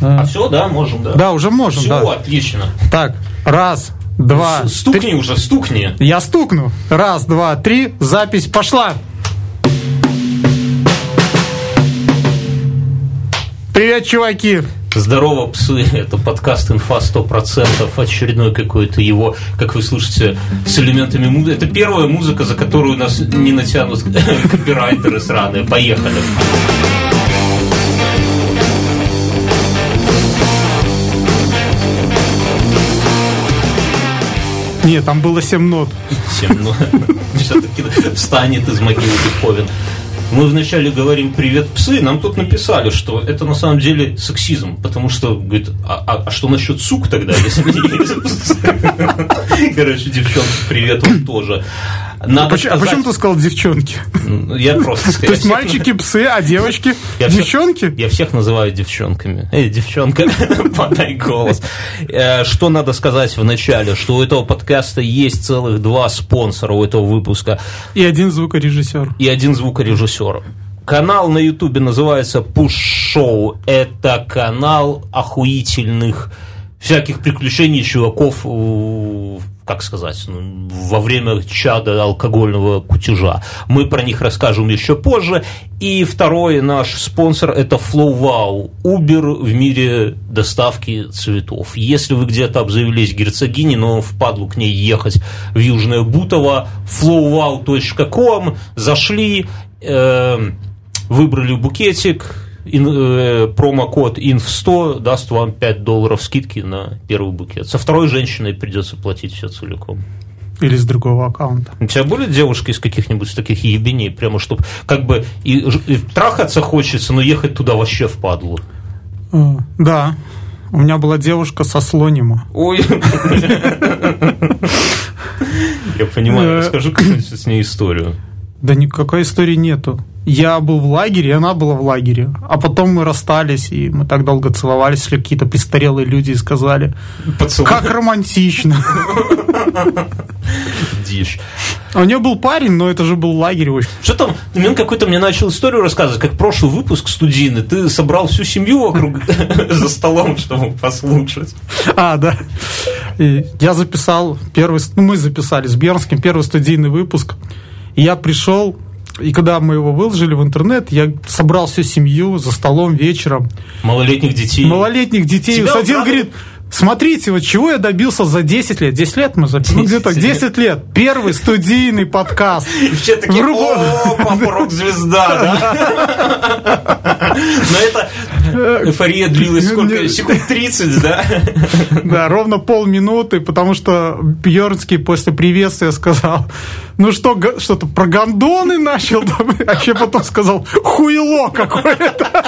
А, все, да, можем, да? Да, уже можем, Все, да. отлично. Так, раз, два, Стукни три. уже, стукни. Я стукну. Раз, два, три. Запись пошла. Привет, чуваки. Здорово, псы. Это подкаст «Инфа 100%». Очередной какой-то его, как вы слышите, с элементами музыки. Это первая музыка, за которую нас не натянут копирайтеры сраные. Поехали. Нет, там было 7 нот. Всем, ну, все-таки встанет из могилы Бетховен. Мы вначале говорим «Привет, псы», нам тут написали, что это на самом деле сексизм, потому что, говорит, а, а- а что насчет сук тогда? Короче, девчонки, привет вам тоже. Надо Почему- а сказать- почему ты сказал девчонки? Ну, Я просто То есть мальчики псы, а девочки девчонки? Я всех называю девчонками. Эй, девчонка, подай голос. Э, Что надо сказать в начале? Что у этого подкаста есть целых два спонсора у этого выпуска И один звукорежиссер. и один звукорежиссер. Канал на Ютубе называется Push Show. Это канал охуительных всяких приключений чуваков, как сказать, ну, во время чада алкогольного кутежа. Мы про них расскажем еще позже. И второй наш спонсор это Flow Wow, Uber в мире доставки цветов. Если вы где-то обзавелись герцогиней, но впадлу к ней ехать в Южное Бутово, flowwow.com, зашли, э, выбрали букетик, промокод INF100 даст вам 5 долларов скидки на первый букет. Со второй женщиной придется платить все целиком. Или с другого аккаунта. У тебя были девушки из каких-нибудь таких ебеней, прямо чтобы как бы и, и трахаться хочется, но ехать туда вообще впадлу? Э, Да. У меня была девушка со слонима. Ой. Я понимаю, Э. расскажи какую-нибудь с ней историю. Да никакой истории нету. Я был в лагере, и она была в лагере. А потом мы расстались, и мы так долго целовались, шли какие-то престарелые люди и сказали, Поцелуй. как романтично. Дичь. А У нее был парень, но это же был лагерь очень. Что там, Мен какой-то мне начал историю рассказывать, как прошлый выпуск студийный, ты собрал всю семью вокруг за столом, чтобы послушать. А, да. И я записал первый, ну, мы записали с Бернским первый студийный выпуск. И я пришел, и когда мы его выложили в интернет, я собрал всю семью за столом вечером. Малолетних детей. Малолетних детей Тебя усадил, украли? говорит, смотрите, вот чего я добился за 10 лет. 10 лет мы записали? Ну, где-то 10 лет. 10 лет. Первый студийный подкаст. И все такие, о, рок-звезда, да? Но это эйфория длилась сколько? Секунд 30, да? Да, ровно полминуты, потому что Бьернский после приветствия сказал, ну что, что-то про гондоны начал, а еще потом сказал, хуйло какое-то.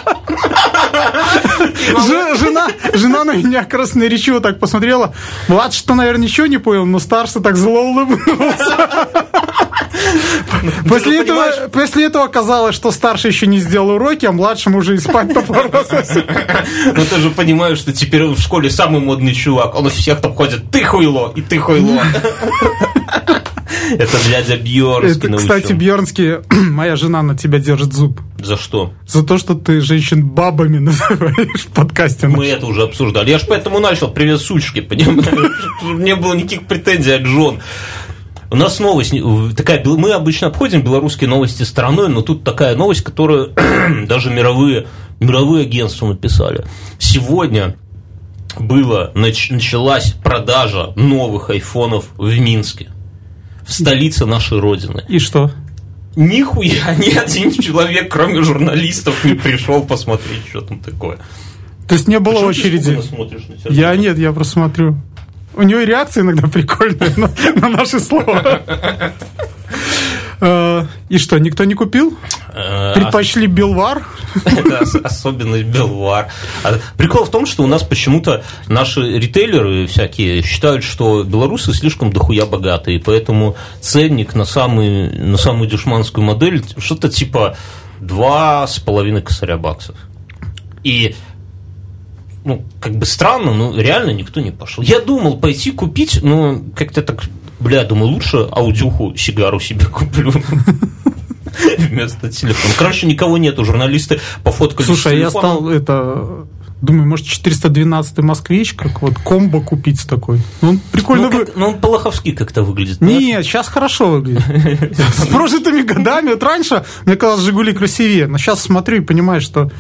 Жена, жена на меня красноречиво так посмотрела. Младший, что, наверное, ничего не понял, но старший так зло улыбнулся. После же этого, после этого оказалось, что старший еще не сделал уроки, а младшему уже и спать-то пора совсем. Ну ты же понимаешь, что теперь он в школе самый модный чувак. Он у всех там ходит, ты хуйло, и ты хуйло. Это дядя Бьернский Это, кстати, Бьернский, моя жена на тебя держит зуб. За что? За то, что ты женщин бабами называешь в подкасте. Мы это уже обсуждали. Я же поэтому начал. Привет, сучки, понимаешь? Не было никаких претензий от Джон. У нас новость такая, мы обычно обходим белорусские новости стороной, но тут такая новость, которую даже мировые, мировые агентства написали. Сегодня было, нач- началась продажа новых айфонов в Минске, в столице нашей родины. И что? Нихуя ни один человек, кроме журналистов, не пришел посмотреть, что там такое. То есть не было Почему ты очереди? смотришь на? Я нет, я просто смотрю. У него и реакции иногда прикольные на, на наши слова. Э, И что, никто не купил? Э, Предпочли Белвар? Это ос- особенность Белвар. А Прикол в том, что у нас почему-то наши ритейлеры всякие считают, что белорусы слишком дохуя богатые, поэтому ценник на, самый, на самую дешманскую модель что-то типа два с половиной косаря баксов. И ну, как бы странно, но реально никто не пошел. Я думал пойти купить, но как-то так, бля, думаю, лучше аудюху, сигару себе куплю. Вместо телефона. Короче, никого нету, журналисты пофоткались с Слушай, я телефоном. стал это Думаю, может, 412 москвич, как вот комбо купить такой. Ну, он прикольно Ну, вы- как- ну, он по-лоховски как-то выглядит. понимаешь? Нет, сейчас хорошо выглядит. С прожитыми годами. Вот раньше мне казалось, Жигули красивее. Но сейчас смотрю и понимаю, что...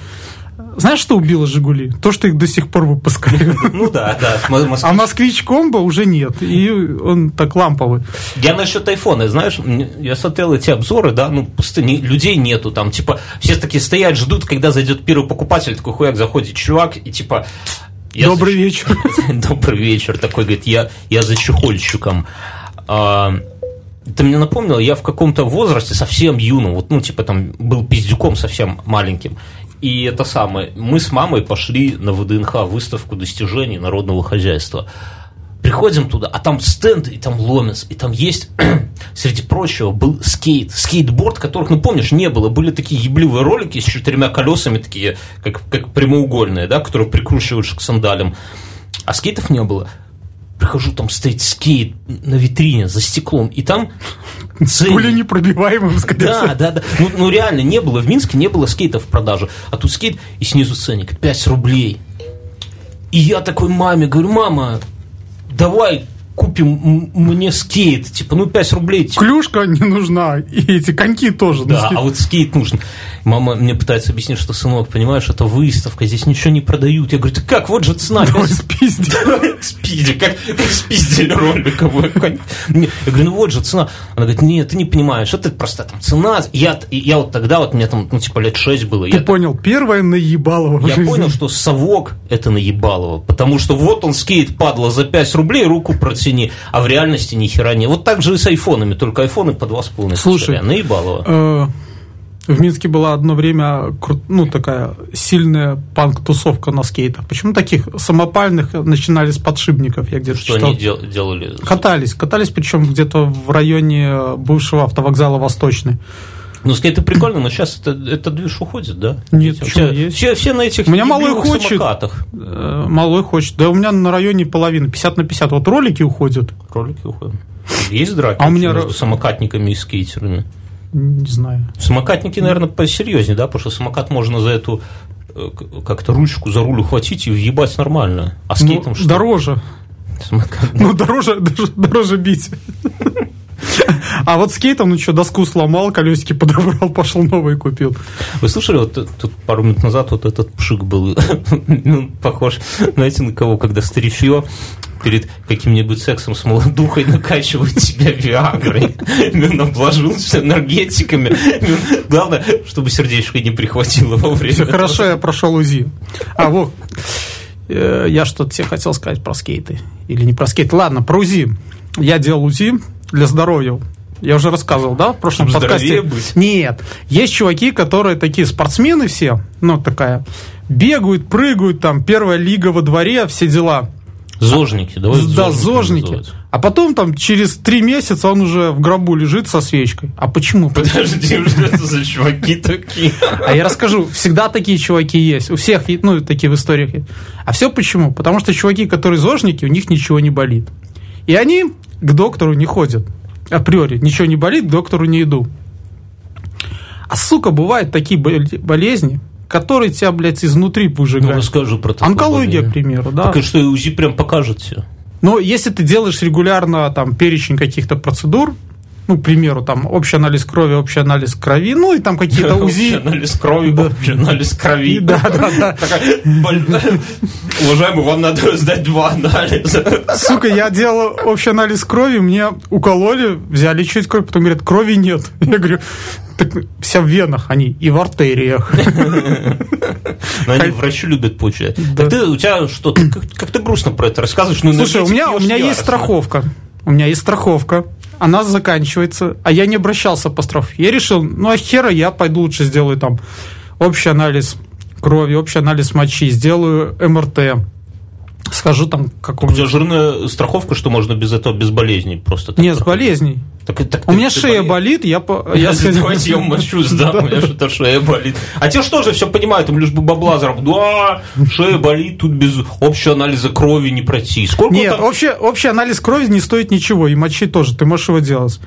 Знаешь, что убило Жигули? То, что их до сих пор выпускают. Ну да, да. москвич. А москвич комбо уже нет. И он так ламповый. Я насчет айфона, знаешь, я смотрел эти обзоры, да, ну, просто не- людей нету, там, типа, все такие стоят, ждут, когда зайдет первый покупатель, такой хуяк, заходит чувак, и типа... я Добрый за- вечер. Добрый вечер, такой, говорит, я, я за чехольчиком. А, это мне напомнило, я в каком-то возрасте совсем юном, вот, ну, типа, там, был пиздюком совсем маленьким, и это самое, мы с мамой пошли на ВДНХ, выставку достижений народного хозяйства. Приходим туда, а там стенд, и там ломец, и там есть, среди прочего, был скейт, скейтборд, которых, ну, помнишь, не было. Были такие ебливые ролики с четырьмя колесами, такие, как, как прямоугольные, да, которые прикручиваешь к сандалям. А скейтов не было. Прихожу, там стоит скейт на витрине за стеклом, и там ценник. Пуля непробиваемым, Да, да, да. Ну, ну, реально, не было. В Минске не было скейтов в продаже. А тут скейт и снизу ценник 5 рублей. И я такой маме говорю, мама, давай купим мне скейт. Типа, ну 5 рублей. типа, Клюшка не нужна. И эти коньки тоже. Да, а вот скейт нужен. Мама мне пытается объяснить, что, сынок, понимаешь, это выставка, здесь ничего не продают. Я говорю, ты как, вот же цена. Давай спизди. Спиди, как, как спиздили. Не, Я говорю, ну вот же цена. Она говорит, нет, ты не понимаешь, это просто там цена. Я, я вот тогда, вот мне там, ну, типа, лет 6 было. Ты Я, понял, первое наебалово я жизни. понял, что совок это наебалово. Потому что вот он скейт падла за 5 рублей, руку протяни, а в реальности ни хера не. Вот так же и с айфонами, только айфоны по 2,5 Слушай. Наебалово. Э, В Минске была одно время ну, такая сильная панк-тусовка на скейтах. Почему таких самопальных начинали с подшипников? Я где-то Что читал. они дел- делали? Катались, катались, причем где-то в районе бывшего автовокзала Восточный. Ну, скейты прикольно, но сейчас это, это движ уходит, да? Нет, Все- есть? Все, все на этих У меня малой хочет. самокатах. Э, Малой хочет. Да у меня на районе половина, 50 на 50. Вот ролики уходят. Ролики уходят. Есть драки А у меня между самокатниками и скейтерами? Не знаю. Самокатники, наверное, посерьезнее, да? Потому что самокат можно за эту э, как-то ручку за руль ухватить и въебать нормально. А Ну, скейтом что? дороже. Самокат. Ну, дороже, дороже бить. А вот скейтом, ну что, доску сломал, колесики подобрал, пошел новый купил. Вы слышали, вот тут- пару минут назад вот этот пшик был, ну, похож, знаете, на кого, когда старичье перед каким-нибудь сексом с молодухой накачивает себя виагрой, он обложился энергетиками. Главное, чтобы сердечко не прихватило во время. Все хорошо, я прошел УЗИ. А вот, э, я что-то тебе хотел сказать про скейты. Или не про скейты. Ладно, про УЗИ. Я делал УЗИ для здоровья. Я уже рассказывал, да, в прошлом Чтобы подкасте? быть? Нет. Есть чуваки, которые такие спортсмены все, ну, такая, бегают, прыгают, там, первая лига во дворе, все дела. Зожники, давай да, зожники. называть. А потом там через три месяца он уже в гробу лежит со свечкой. А почему? Подожди, что это за чуваки такие? А я расскажу, всегда такие чуваки есть. У всех, ну, такие в историях есть. А все почему? Потому что чуваки, которые зожники, у них ничего не болит. И они к доктору не ходят. Априори. Ничего не болит, к доктору не иду. А, сука, бывают такие бол- болезни, которые тебя, блядь, изнутри Ну, выжигают. расскажу про такое. Онкология, к болезнь. примеру, да. Так и что, и УЗИ прям покажет все. Но если ты делаешь регулярно там перечень каких-то процедур, ну, к примеру, там общий анализ крови, общий анализ крови, ну и там какие-то Общий УЗИ. анализ крови, Да. общий анализ крови. Да, да, да. Такая, «Боль- Уважаемый, вам надо сдать два анализа. Сука, я делал общий анализ крови, мне укололи, взяли чуть кровь, потом говорят, крови нет. Я говорю, так вся в венах, они и в артериях. Но они врачи любят почву. Так ты, у тебя что, ты как- как-то грустно про это рассказываешь. Ну, Слушай, у меня, есть страховка. У меня есть страховка. Она заканчивается, а я не обращался по страховке. Я решил, ну а хера я пойду лучше сделаю там общий анализ крови, общий анализ мочи, сделаю МРТ. Схожу там к У тебя какому-то... жирная страховка, что можно без этого, без болезней просто. так Нет, с болезней. Так- так У ты- меня ты шея болеешь? болит, я... по- Я я сходил- давайте я мочусь, да, у меня что-то шея болит. А те что же все понимают, им лишь бы бабла заработать. Да, шея болит, тут без общего анализа крови не пройти. Сколько Нет, там- общий, общий анализ крови не стоит ничего, и мочи тоже, ты можешь его делать.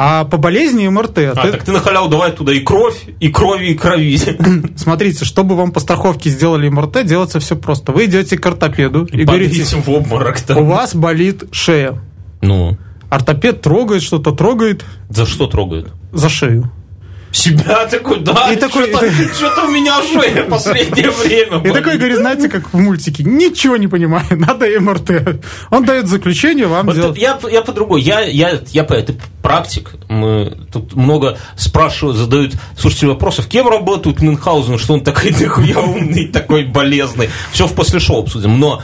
А по болезни МРТ... А, ты- так ты на халяву давай туда и кровь, и крови, и крови. Смотрите, чтобы вам по страховке сделали МРТ, делается все просто. Вы идете к ортопеду и, И говорите, в обморок у там. вас болит шея. Ну, Ортопед трогает, что-то трогает за что трогают? за шею. Себя такой, да, И такой- что-то, что-то у меня шея последнее время. И такой говорит, знаете, как в мультике, ничего не понимаю, надо МРТ. Он дает заключение, вам Вот делать. я, я по-другому. Я, я, я по это практик. Мы тут много спрашивают, задают слушатели вопросов, кем работают Мюнхгаузен, что он такой нахуя умный, такой болезный. Все в после шоу обсудим. Но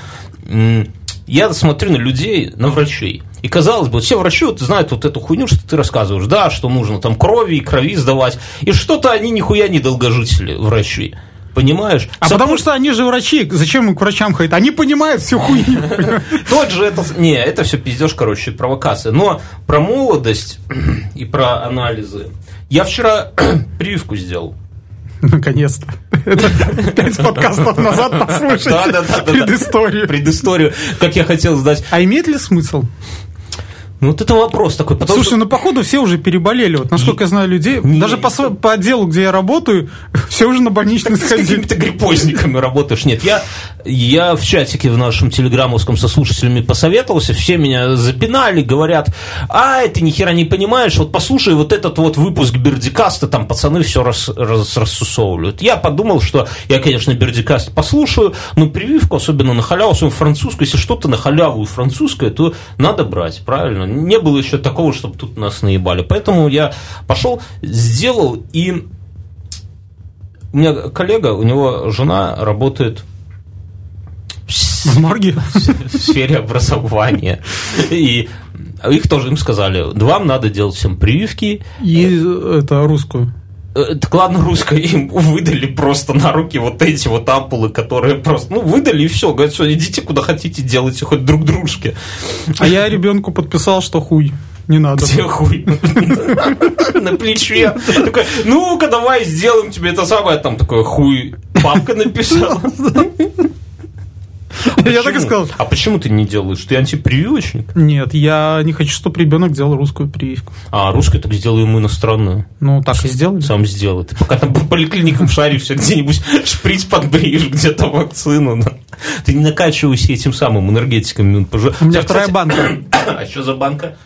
я смотрю на людей, на врачей. И казалось бы, все врачи вот знают вот эту хуйню, что ты рассказываешь, да, что нужно там крови и крови сдавать. И что-то они нихуя не долгожители, врачи. Понимаешь? А Сапог- потому что они же врачи, зачем им к врачам ходить? Они понимают всю хуйню. Тот же это... Не, это все пиздеж, короче, провокация. Но про молодость и про анализы. Я вчера прививку сделал. Наконец-то. Это пять подкастов назад послушайте Да-да-да-да-да. предысторию. Предысторию, как я хотел сдать. А имеет ли смысл? Ну, вот это вопрос такой. Потому Слушай, ну походу все уже переболели. Вот насколько я знаю людей, Не- даже по, по отделу, где я работаю, все уже на больничный Ты с сходили. какими-то гриппозниками работаешь. Нет, я, я в чатике в нашем телеграммовском со слушателями посоветовался, все меня запинали, говорят, а, ты ни хера не понимаешь, вот послушай вот этот вот выпуск Бердикаста, там пацаны все рас, рас- рассусовывают. Я подумал, что я, конечно, Бердикаст послушаю, но прививку, особенно на халяву, французскую, если что-то на халяву и французское, то надо брать, правильно? Не было еще такого, чтобы тут нас наебали. Поэтому я пошел, сделал и у меня коллега, у него жена работает В морге? в сфере образования. И их тоже им сказали, вам надо делать всем прививки. И это русскую. Так ладно, русское им выдали просто на руки вот эти вот ампулы, которые просто, ну, выдали и все. Говорят, что идите куда хотите, делайте хоть друг дружке. А я ребенку подписал, что хуй. Не надо. Где хуй? На плече. Такой, ну-ка, давай сделаем тебе это самое. Там такой хуй папка написала. Я так и сказал. А почему ты не делаешь? Ты антипрививочник? Нет, я не хочу, чтобы ребенок делал русскую прививку. А русскую так сделаю ему иностранную. Ну, так и сделали. Сам сделай. Ты пока там по поликлиникам шаришься, где-нибудь шприц подбреешь, где-то вакцину. Ты не накачивайся этим самым пожа- У меня вторая банка. А что за банка?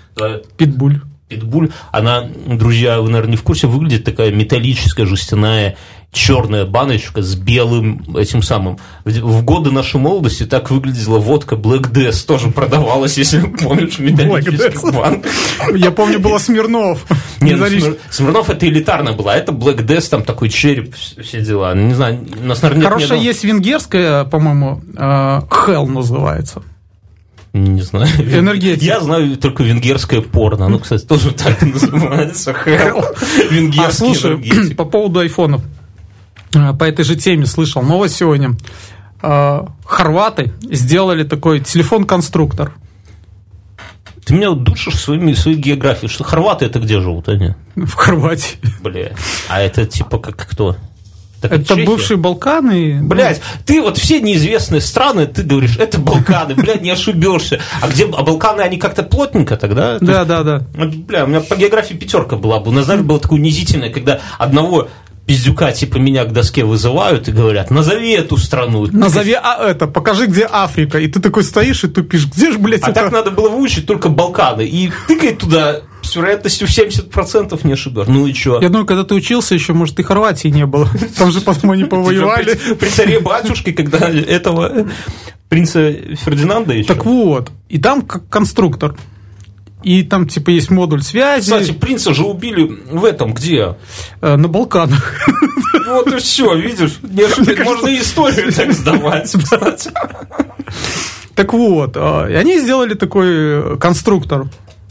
Питбуль. Питбуль. Она, друзья, вы, наверное, не в курсе, выглядит такая металлическая жестяная черная баночка с белым этим самым. В годы нашей молодости так выглядела водка Black Death, тоже продавалась, если помнишь, Death. банках. Я помню, было Смирнов. Не, ну, Смир- Смирнов это элитарная была, а это Black Death, там такой череп, вс- все дела. Не знаю, у нас, наверное, нет Хорошая есть венгерская, по-моему, э, Hell называется. Не знаю. Энергетик. Я знаю только венгерское порно. Ну, кстати, тоже так называется. Hell. А Венгерский слушай, энергетик. по поводу айфонов. Э, По этой же теме слышал новость сегодня. Э, Хорваты сделали такой телефон-конструктор. Ты меня душишь своими, своей географией. Что хорваты это где живут они? В Хорватии. Бля. А это типа как кто? Так Это Чехия? бывшие Балканы. Блять, ты вот все неизвестные страны, ты говоришь, это Балканы, блядь, не ошибешься. А где, а Балканы, они как-то плотненько тогда? То Да, есть, да, да. вот, Бля, у меня по географии пятерка была бы. У нас, знаешь, было такое унизительное, когда одного пиздюка типа меня к доске вызывают и говорят, назови эту страну. Назови а это, покажи, где Африка. И ты такой стоишь и тупишь. Где же, блядь, А это? так надо было выучить только Балканы. И тыкай туда с вероятностью в 70% не ошибешь. Ну и что? Я думаю, когда ты учился, еще, может, и Хорватии не было. Там же потом они повоевали. При, при царе батюшке, когда этого принца Фердинанда еще. Так вот, и там как конструктор. И там, типа, есть модуль связи Кстати, принца же убили в этом, где? э, на Балканах. Вот и все, видишь? Можно и историю так сдавать. кстати. Так вот, и они сделали такой э, конструктор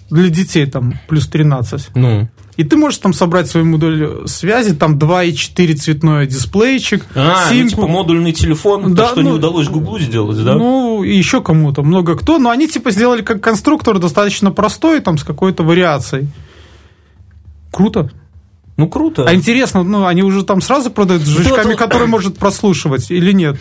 для детей, там, плюс 13. Ну. И ты можешь там собрать свой модуль связи, там 2,4 цветной дисплейчик, А, ну, симку. типа модульный телефон, Да, то, что не ну, удалось Гуглу сделать, да? Ну, и еще кому-то, много кто, но они типа сделали как конструктор достаточно простой, там, с какой-то вариацией. Круто. Ну, круто. А интересно, ну, они уже там сразу продают с жучками, вот- которые может прослушивать или нет?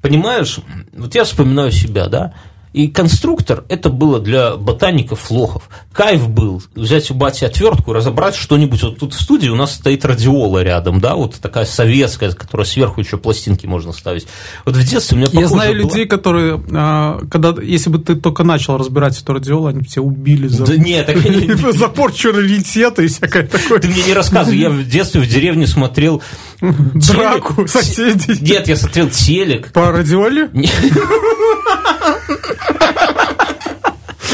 Понимаешь, вот я вспоминаю себя, да? И конструктор это было для ботаников лохов. Кайф был взять у бати отвертку, разобрать что-нибудь. Вот тут в студии у нас стоит радиола рядом, да, вот такая советская, которая сверху еще пластинки можно ставить. Вот в детстве у меня Я знаю было... людей, которые, а, когда, если бы ты только начал разбирать эту радиолу, они бы тебя убили за, да нет, так... за порчу раритета и всякое такое. Ты мне не рассказывай, я в детстве в деревне смотрел Драку соседей. Нет, я смотрел телек. По радиоле?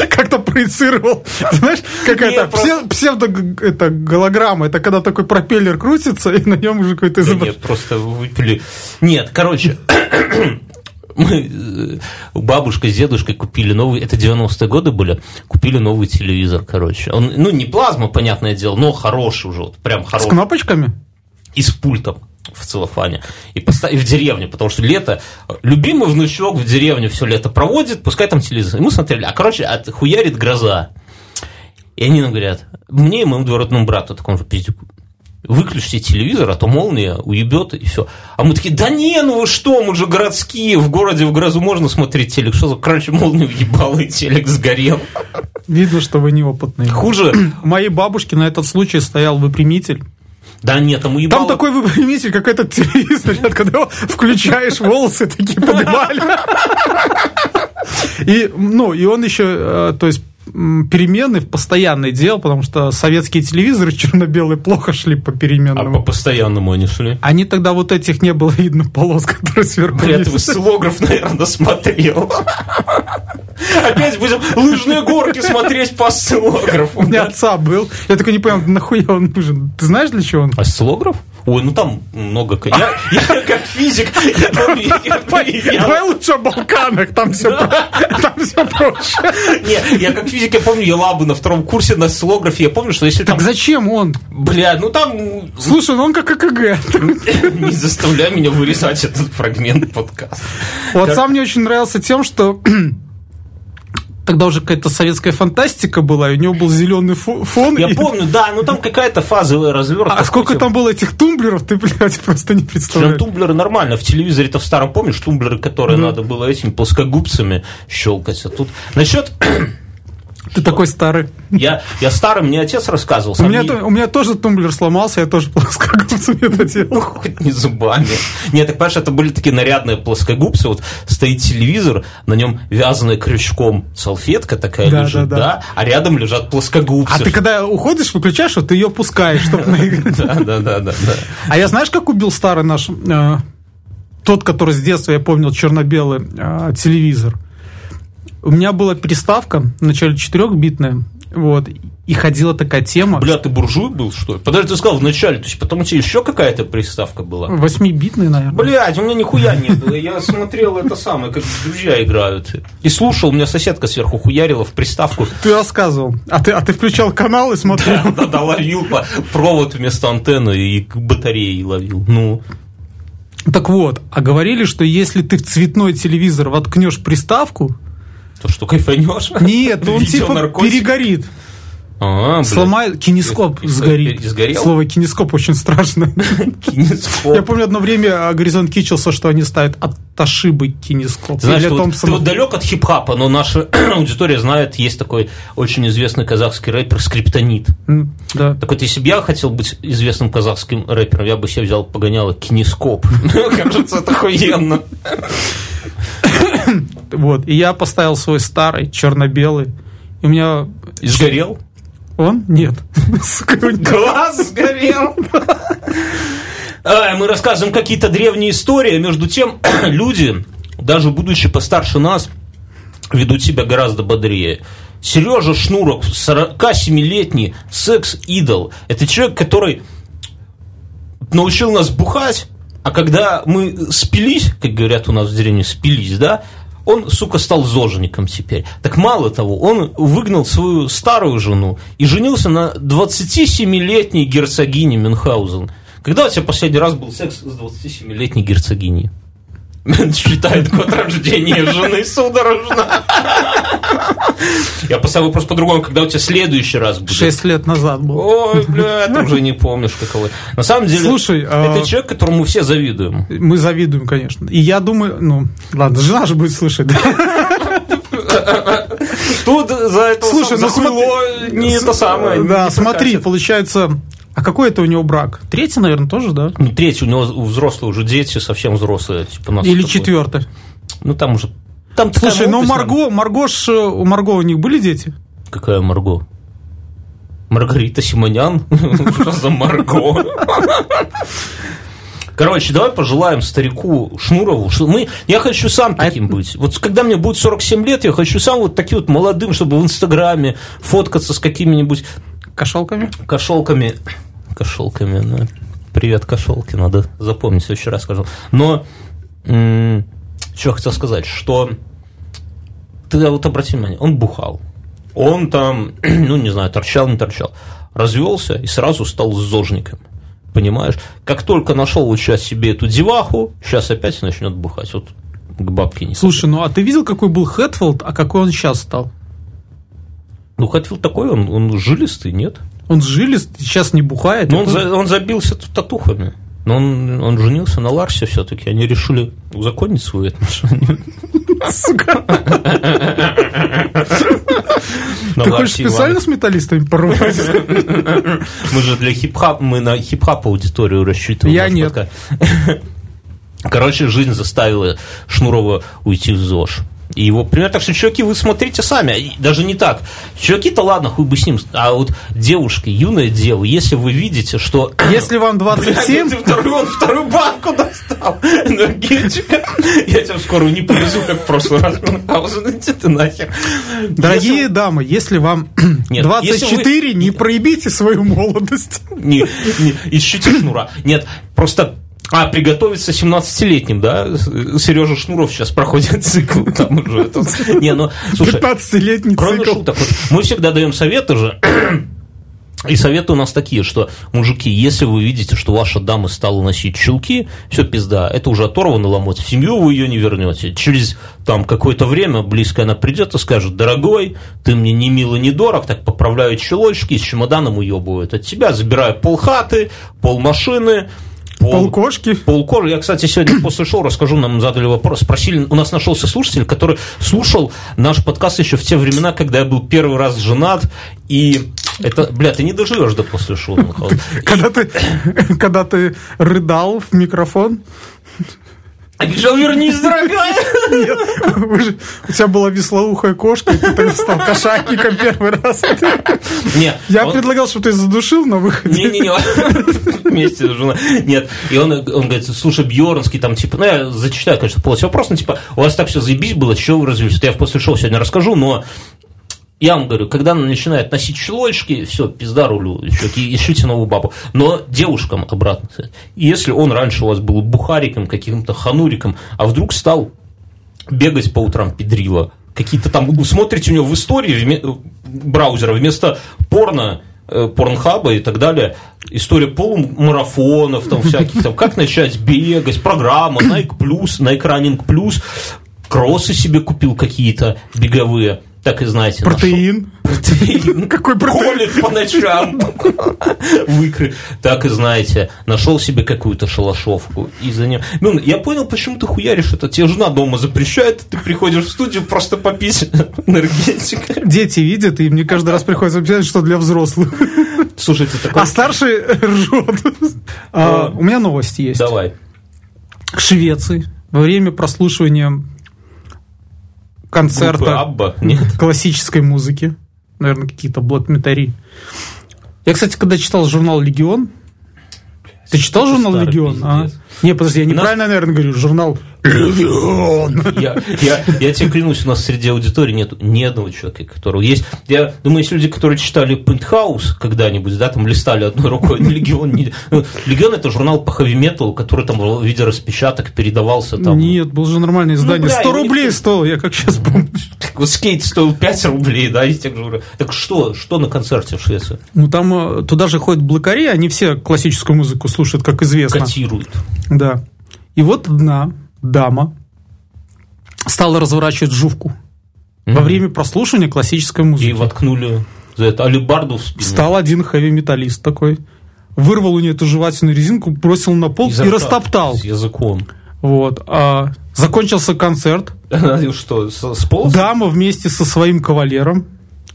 как-то проецировал. Знаешь, какая-то просто... псевдо это, голограмма. Это когда такой пропеллер крутится, и на нем уже какой-то изображение. Нет, просто выпили. Нет, короче, мы э, бабушка с дедушкой купили новый, это 90-е годы были, купили новый телевизор, короче. Он, ну, не плазма, понятное дело, но хороший уже, вот, прям хороший. С кнопочками? И с пультом в целлофане и, поставь, и в деревне, потому что лето, любимый внучок в деревне все лето проводит, пускай там телевизор. И мы смотрели, а короче, хуярит гроза. И они нам говорят, мне и моему двоюродному брату, такому же пиздюку, выключите телевизор, а то молния уебет и все. А мы такие, да не, ну вы что, мы же городские, в городе в грозу можно смотреть телек. Что за, короче, молния уебала, и телек сгорел. Видно, что вы неопытные. Хуже. У моей бабушки на этот случай стоял выпрямитель. Да нет, там уебало... Там такой выпрямитель, как этот телевизор, когда включаешь, волосы такие поднимали. И, ну, и он еще, э, то есть, перемены постоянный дел, потому что советские телевизоры черно-белые плохо шли по переменному. А по постоянному они шли? Они тогда вот этих не было видно полос, которые сверху Бля, ты осциллограф, наверное, смотрел. Опять будем лыжные горки смотреть по осциллографу. У меня отца был. Я такой не понял, нахуя он нужен. Ты знаешь, для чего он? Осциллограф? Ой, ну там много... Я, я как физик, Давай лучше о Балканах, там все, там все проще. Не, я как физик, я помню, я лабу на втором курсе на осциллографе, я помню, что если так там... зачем он? Бля, ну там... Слушай, ну он как ЭКГ. Не заставляй меня вырезать этот фрагмент подкаста. У отца мне очень нравился тем, что тогда уже какая-то советская фантастика была, и у него был зеленый фон. Я и... помню, да, ну там какая-то фазовая развертка. А сколько там было этих тумблеров, ты, блядь, просто не представляешь. Причем тумблеры нормально. В телевизоре-то в старом, помнишь, тумблеры, которые да. надо было этими плоскогубцами щелкать. А тут насчет ты такой старый. Я, я старый, мне отец рассказывал. У меня, не... у меня тоже тумблер сломался, я тоже плоскогубцами это делал. Ну, хоть не зубами. Нет, так понимаешь, это были такие нарядные плоскогубцы. Вот стоит телевизор, на нем вязаная крючком салфетка такая да, лежит, да, да. да, а рядом лежат плоскогубцы. А ты когда уходишь, выключаешь, вот ты ее пускаешь, чтобы наиграть. Да, да, да, да. А я знаешь, как убил старый наш э, тот, который с детства, я помнил, черно-белый э, телевизор? У меня была приставка, вначале четырехбитная, вот, и ходила такая тема. Бля, ты буржуй был, что ли? Подожди, ты сказал вначале, то есть потом у тебя еще какая-то приставка была? Восьмибитная, наверное. Блядь, у меня нихуя не было. Я смотрел это самое, как друзья играют. И слушал, у меня соседка сверху хуярила в приставку. Ты рассказывал. А ты, а ты включал канал и смотрел? Да, да, да, ловил провод вместо антенны и батареи ловил. Ну. Так вот, а говорили, что если ты в цветной телевизор воткнешь приставку, то что, кайфанешь? Нет, он типа наркотик? перегорит. А, Сломает, кинескоп сгорит. Сгорел? Слово кинескоп очень страшно. Кинескоп. Я помню, одно время Горизонт кичился, что они ставят от ошибок кинескоп. Знаешь, ты, вот, ты вот далек от хип-хапа, но наша аудитория знает, есть такой очень известный казахский рэпер Скриптонит. Mm, да. Так вот, если бы я хотел быть известным казахским рэпером, я бы себе взял, погонял кинескоп. Кажется, это охуенно. Вот. И я поставил свой старый, черно-белый. И у меня... И сгорел? Он? Нет. Глаз сгорел. Мы рассказываем какие-то древние истории, между тем люди, даже будучи постарше нас, ведут себя гораздо бодрее. Сережа Шнурок, 47-летний секс-идол. Это человек, который научил нас бухать, а когда мы спились, как говорят у нас в деревне, спились, да, он, сука, стал зожником теперь. Так мало того, он выгнал свою старую жену и женился на 27-летней герцогине Мюнхгаузен. Когда у тебя последний раз был секс с 27-летней герцогиней? Считает год рождения жены судорожно. Я поставил вопрос по-другому, когда у тебя следующий раз будет. Шесть лет назад был. Ой, бля, ты уже не помнишь, каково. На самом деле, Слушай, это а... человек, которому мы все завидуем. Мы завидуем, конечно. И я думаю, ну, ладно, жена же будет слышать. Тут за это Слушай, за ну хуйло не это самое. Да, не смотри, получается... А какой это у него брак? Третий, наверное, тоже, да? Ну, третий, у него у взрослые уже дети, совсем взрослые. Типа нас Или такой. четвертый? Ну, там уже... Там Слушай, ну молодость, Марго, Марго ж, э, у Марго у них были дети? Какая Марго? Маргарита Симонян? Что за Марго? Короче, давай пожелаем старику Шнурову, что мы, я хочу сам А таким быть. Вот когда мне будет 47 лет, я хочу сам вот таким вот молодым, чтобы в Инстаграме фоткаться с какими-нибудь Кошелками? кошелками. Кошелками, ну, привет, кошелки, надо запомнить, в следующий раз скажу. Но, что я хотел сказать, что ты вот обрати внимание, он бухал. Он там, ну, не знаю, торчал, не торчал. Развелся и сразу стал зожником. Понимаешь? Как только нашел вот сейчас себе эту деваху, сейчас опять начнет бухать. Вот к бабке не Слушай, ну а ты видел, какой был Хэтфилд, а какой он сейчас стал? Ну, Хэтфилд такой, он, он жилистый, нет? Он жилист, сейчас не бухает. Ну, он, за- он забился татухами. Но он, он женился на Ларсе все-таки. Они решили узаконить свои отношения. Сука. Ты хочешь специально с металлистами порвать? Мы же для хип-хоп, мы на хип-хоп аудиторию рассчитываем. Я нет. Короче, жизнь заставила Шнурова уйти в ЗОЖ. И его пример, так что, чуваки, вы смотрите сами. Даже не так. Чуваки-то ладно, хуй бы с ним. А вот девушки, юная дева, если вы видите, что Если вам 27, Блядь, ты вторую, он вторую банку достал энергетика. Я тебя в скорую не повезу, как в прошлый раз. Иди ты нахер. дорогие дамы, если вам Нет, 24, не проебите свою молодость. Не, не, ищите шнура. Нет, просто... А, приготовиться 17-летним, да? Сережа Шнуров сейчас проходит цикл там уже. Тут- Не, ну, слушай, 15-летний Кроме цикл. шуток, вот мы всегда даем советы же. И советы у нас такие, что, мужики, если вы видите, что ваша дама стала носить чулки, все пизда, это уже оторванный ломоть, в семью вы ее не вернете. Через там какое-то время близко она придет и скажет, дорогой, ты мне не мило, не дорог, так поправляю чулочки, с чемоданом уебывают от тебя, забираю полхаты, полмашины, пол, Полкошки. Полкожи. Я, кстати, сегодня после шоу расскажу, нам задали вопрос, спросили, у нас нашелся слушатель, который слушал наш подкаст еще в те времена, когда я был первый раз женат, и это, бля, ты не доживешь до после шоу. Когда ты, когда ты рыдал в микрофон, А Гижел, вернись, дорогая! нет, же- у тебя была веслоухая кошка, и ты тогда стал кошатником первый раз. Не, Я он- предлагал, чтобы ты задушил на выходе. Не-не-не, вместе с женой. Нет, и он, он говорит, слушай, Бьернский, там, типа, ну, я зачитаю, конечно, полностью вопрос, но, типа, у вас так все заебись было, чего вы развелись? Это я в после шоу сегодня расскажу, но я вам говорю, когда она начинает носить чулочки, все, пизда рулю, ищите новую бабу. Но девушкам обратно. Если он раньше у вас был бухариком, каким-то хануриком, а вдруг стал бегать по утрам педрила, какие-то там, вы смотрите у него в истории вме- браузера вместо порно, э, порнхаба и так далее, история полумарафонов, там всяких, там, как начать бегать, программа, Nike Plus, Nike Running Plus, кроссы себе купил какие-то беговые, так и знаете. Протеин. Протеин. Какой протеин? Колет по ночам. Выкры. Так и знаете, нашел себе какую-то шалашовку и за нее. Ну, я понял, почему ты хуяришь это. Тебе жена дома запрещает, ты приходишь в студию просто попить энергетика. Дети видят, и мне каждый раз приходится объяснять, что для взрослых. Слушайте, такой... А старший ржет. А, У меня новость есть. Давай. К Швеции во время прослушивания концерта Абба? Нет. классической музыки, наверное, какие-то блатметари. Я, кстати, когда читал журнал «Легион», ты читал журнал «Легион»? а? Не, подожди, я неправильно, наверное, говорю. Журнал «Легион». Я, я, я тебе клянусь, у нас среди аудитории нет ни одного человека, которого есть. Я думаю, есть люди, которые читали Пентхаус когда-нибудь, да, там листали одной рукой, Легион не... ну, Легион это журнал по хэви-металу, который там в виде распечаток передавался там. Нет, было же нормальное издание. бля, 100 его рублей никто- стоил, я как сейчас помню. Вот скейт стоил 5 рублей, да, из тех же говорю. Так что, что на концерте в Швеции? Ну, там э, туда же ходят блокари, они все классическую музыку слушают, как известно. Котируют. Да. И вот одна дама стала разворачивать жувку во Мгм. время прослушивания классической И музыки. воткнули за это алибарду в спину. Стал один хэви-металлист такой, вырвал у нее эту жевательную резинку, бросил на пол Изо и растоптал. С языком. Вот. А Закончился концерт. Что, с, полосом? Дама вместе со своим кавалером.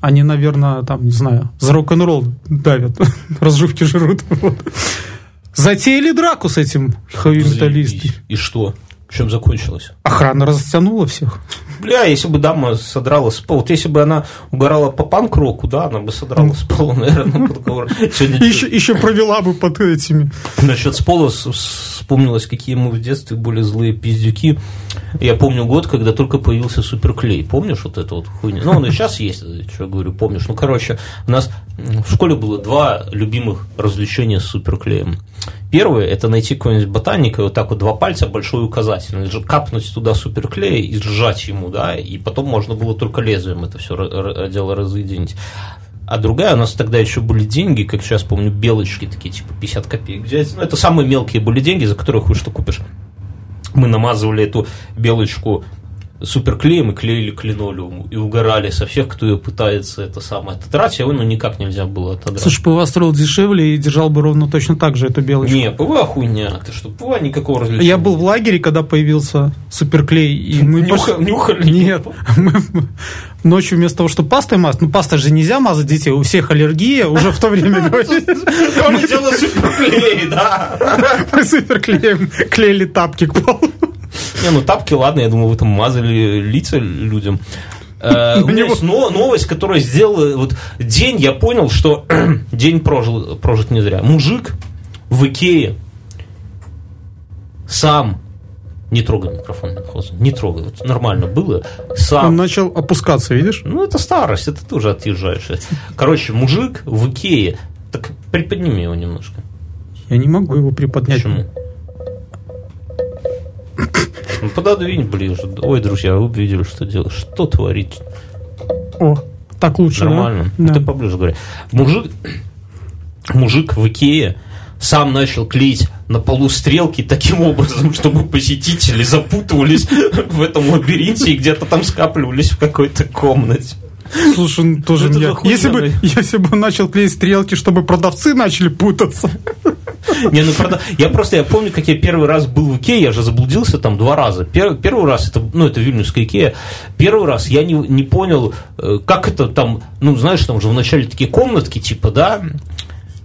Они, наверное, там, не знаю, за рок-н-ролл давят, разживки жрут. Вот. Затеяли драку с этим хэви-металлистом. И что? Чем закончилось? Охрана растянула всех. Бля, если бы дама содрала с пола, вот если бы она угорала по панк-року, да, она бы содрала с пола, наверное, подговор. Еще, провела бы под этими. Насчет с пола вспомнилось, какие мы в детстве были злые пиздюки. Я помню год, когда только появился суперклей. Помнишь вот эту вот хуйню? Ну, он и сейчас есть, что я говорю, помнишь. Ну, короче, у нас в школе было два любимых развлечения с суперклеем. Первое – это найти какого-нибудь ботаника, и вот так вот два пальца, большой указательный, капнуть туда суперклей и сжать ему, да, и потом можно было только лезвием это все дело разъединить. А другая, у нас тогда еще были деньги, как сейчас помню, белочки такие, типа 50 копеек взять. Ну, это самые мелкие были деньги, за которые хуй что купишь. Мы намазывали эту белочку суперклеем и клеили к линолеуму. И угорали со всех, кто ее пытается это самое отодрать, а его ну, никак нельзя было отодрать. Слушай, ПВА стоил дешевле и держал бы ровно точно так же эту белочку. Не, ПВА хуйня. Ты что, ПВА никакого развлечения. Я был в лагере, когда появился суперклей. И мы Нюха, пошли... Нюхали? Нет. Мы ночью вместо того, чтобы пастой мазать, ну пастой же нельзя мазать детей, у всех аллергия, уже в то время Мы делали суперклей, да. Мы суперклеем клеили тапки к полу. Не, ну тапки, ладно, я думаю, вы там мазали лица людям. Э, у меня есть новость, которая сделала... Вот день, я понял, что день прожил, прожит не зря. Мужик в Икее сам не трогай микрофон, не трогай. Вот нормально было. Сам... Он начал опускаться, видишь? Ну, это старость, это тоже отъезжаешь. Короче, мужик в Икее. Так приподними его немножко. Я не могу его приподнять. Почему? Ну, пододвинь ближе. Ой, друзья, вы видели, что делать. Что творить? О, так лучше, Нормально. Да? Ты поближе говори. Мужик, мужик в Икее сам начал клеить на полу стрелки таким образом, чтобы посетители запутывались в этом лабиринте и где-то там скапливались в какой-то комнате. Слушай, ну, тоже Это мне... Если бы, если бы он начал клеить стрелки, чтобы продавцы начали путаться. Не, ну правда, я просто, я помню, как я первый раз был в Икее, я же заблудился там два раза. Первый, первый раз, это, ну, это Вильнюсская Икея, первый раз я не, не понял, э, как это там, ну, знаешь, там же вначале такие комнатки, типа, да,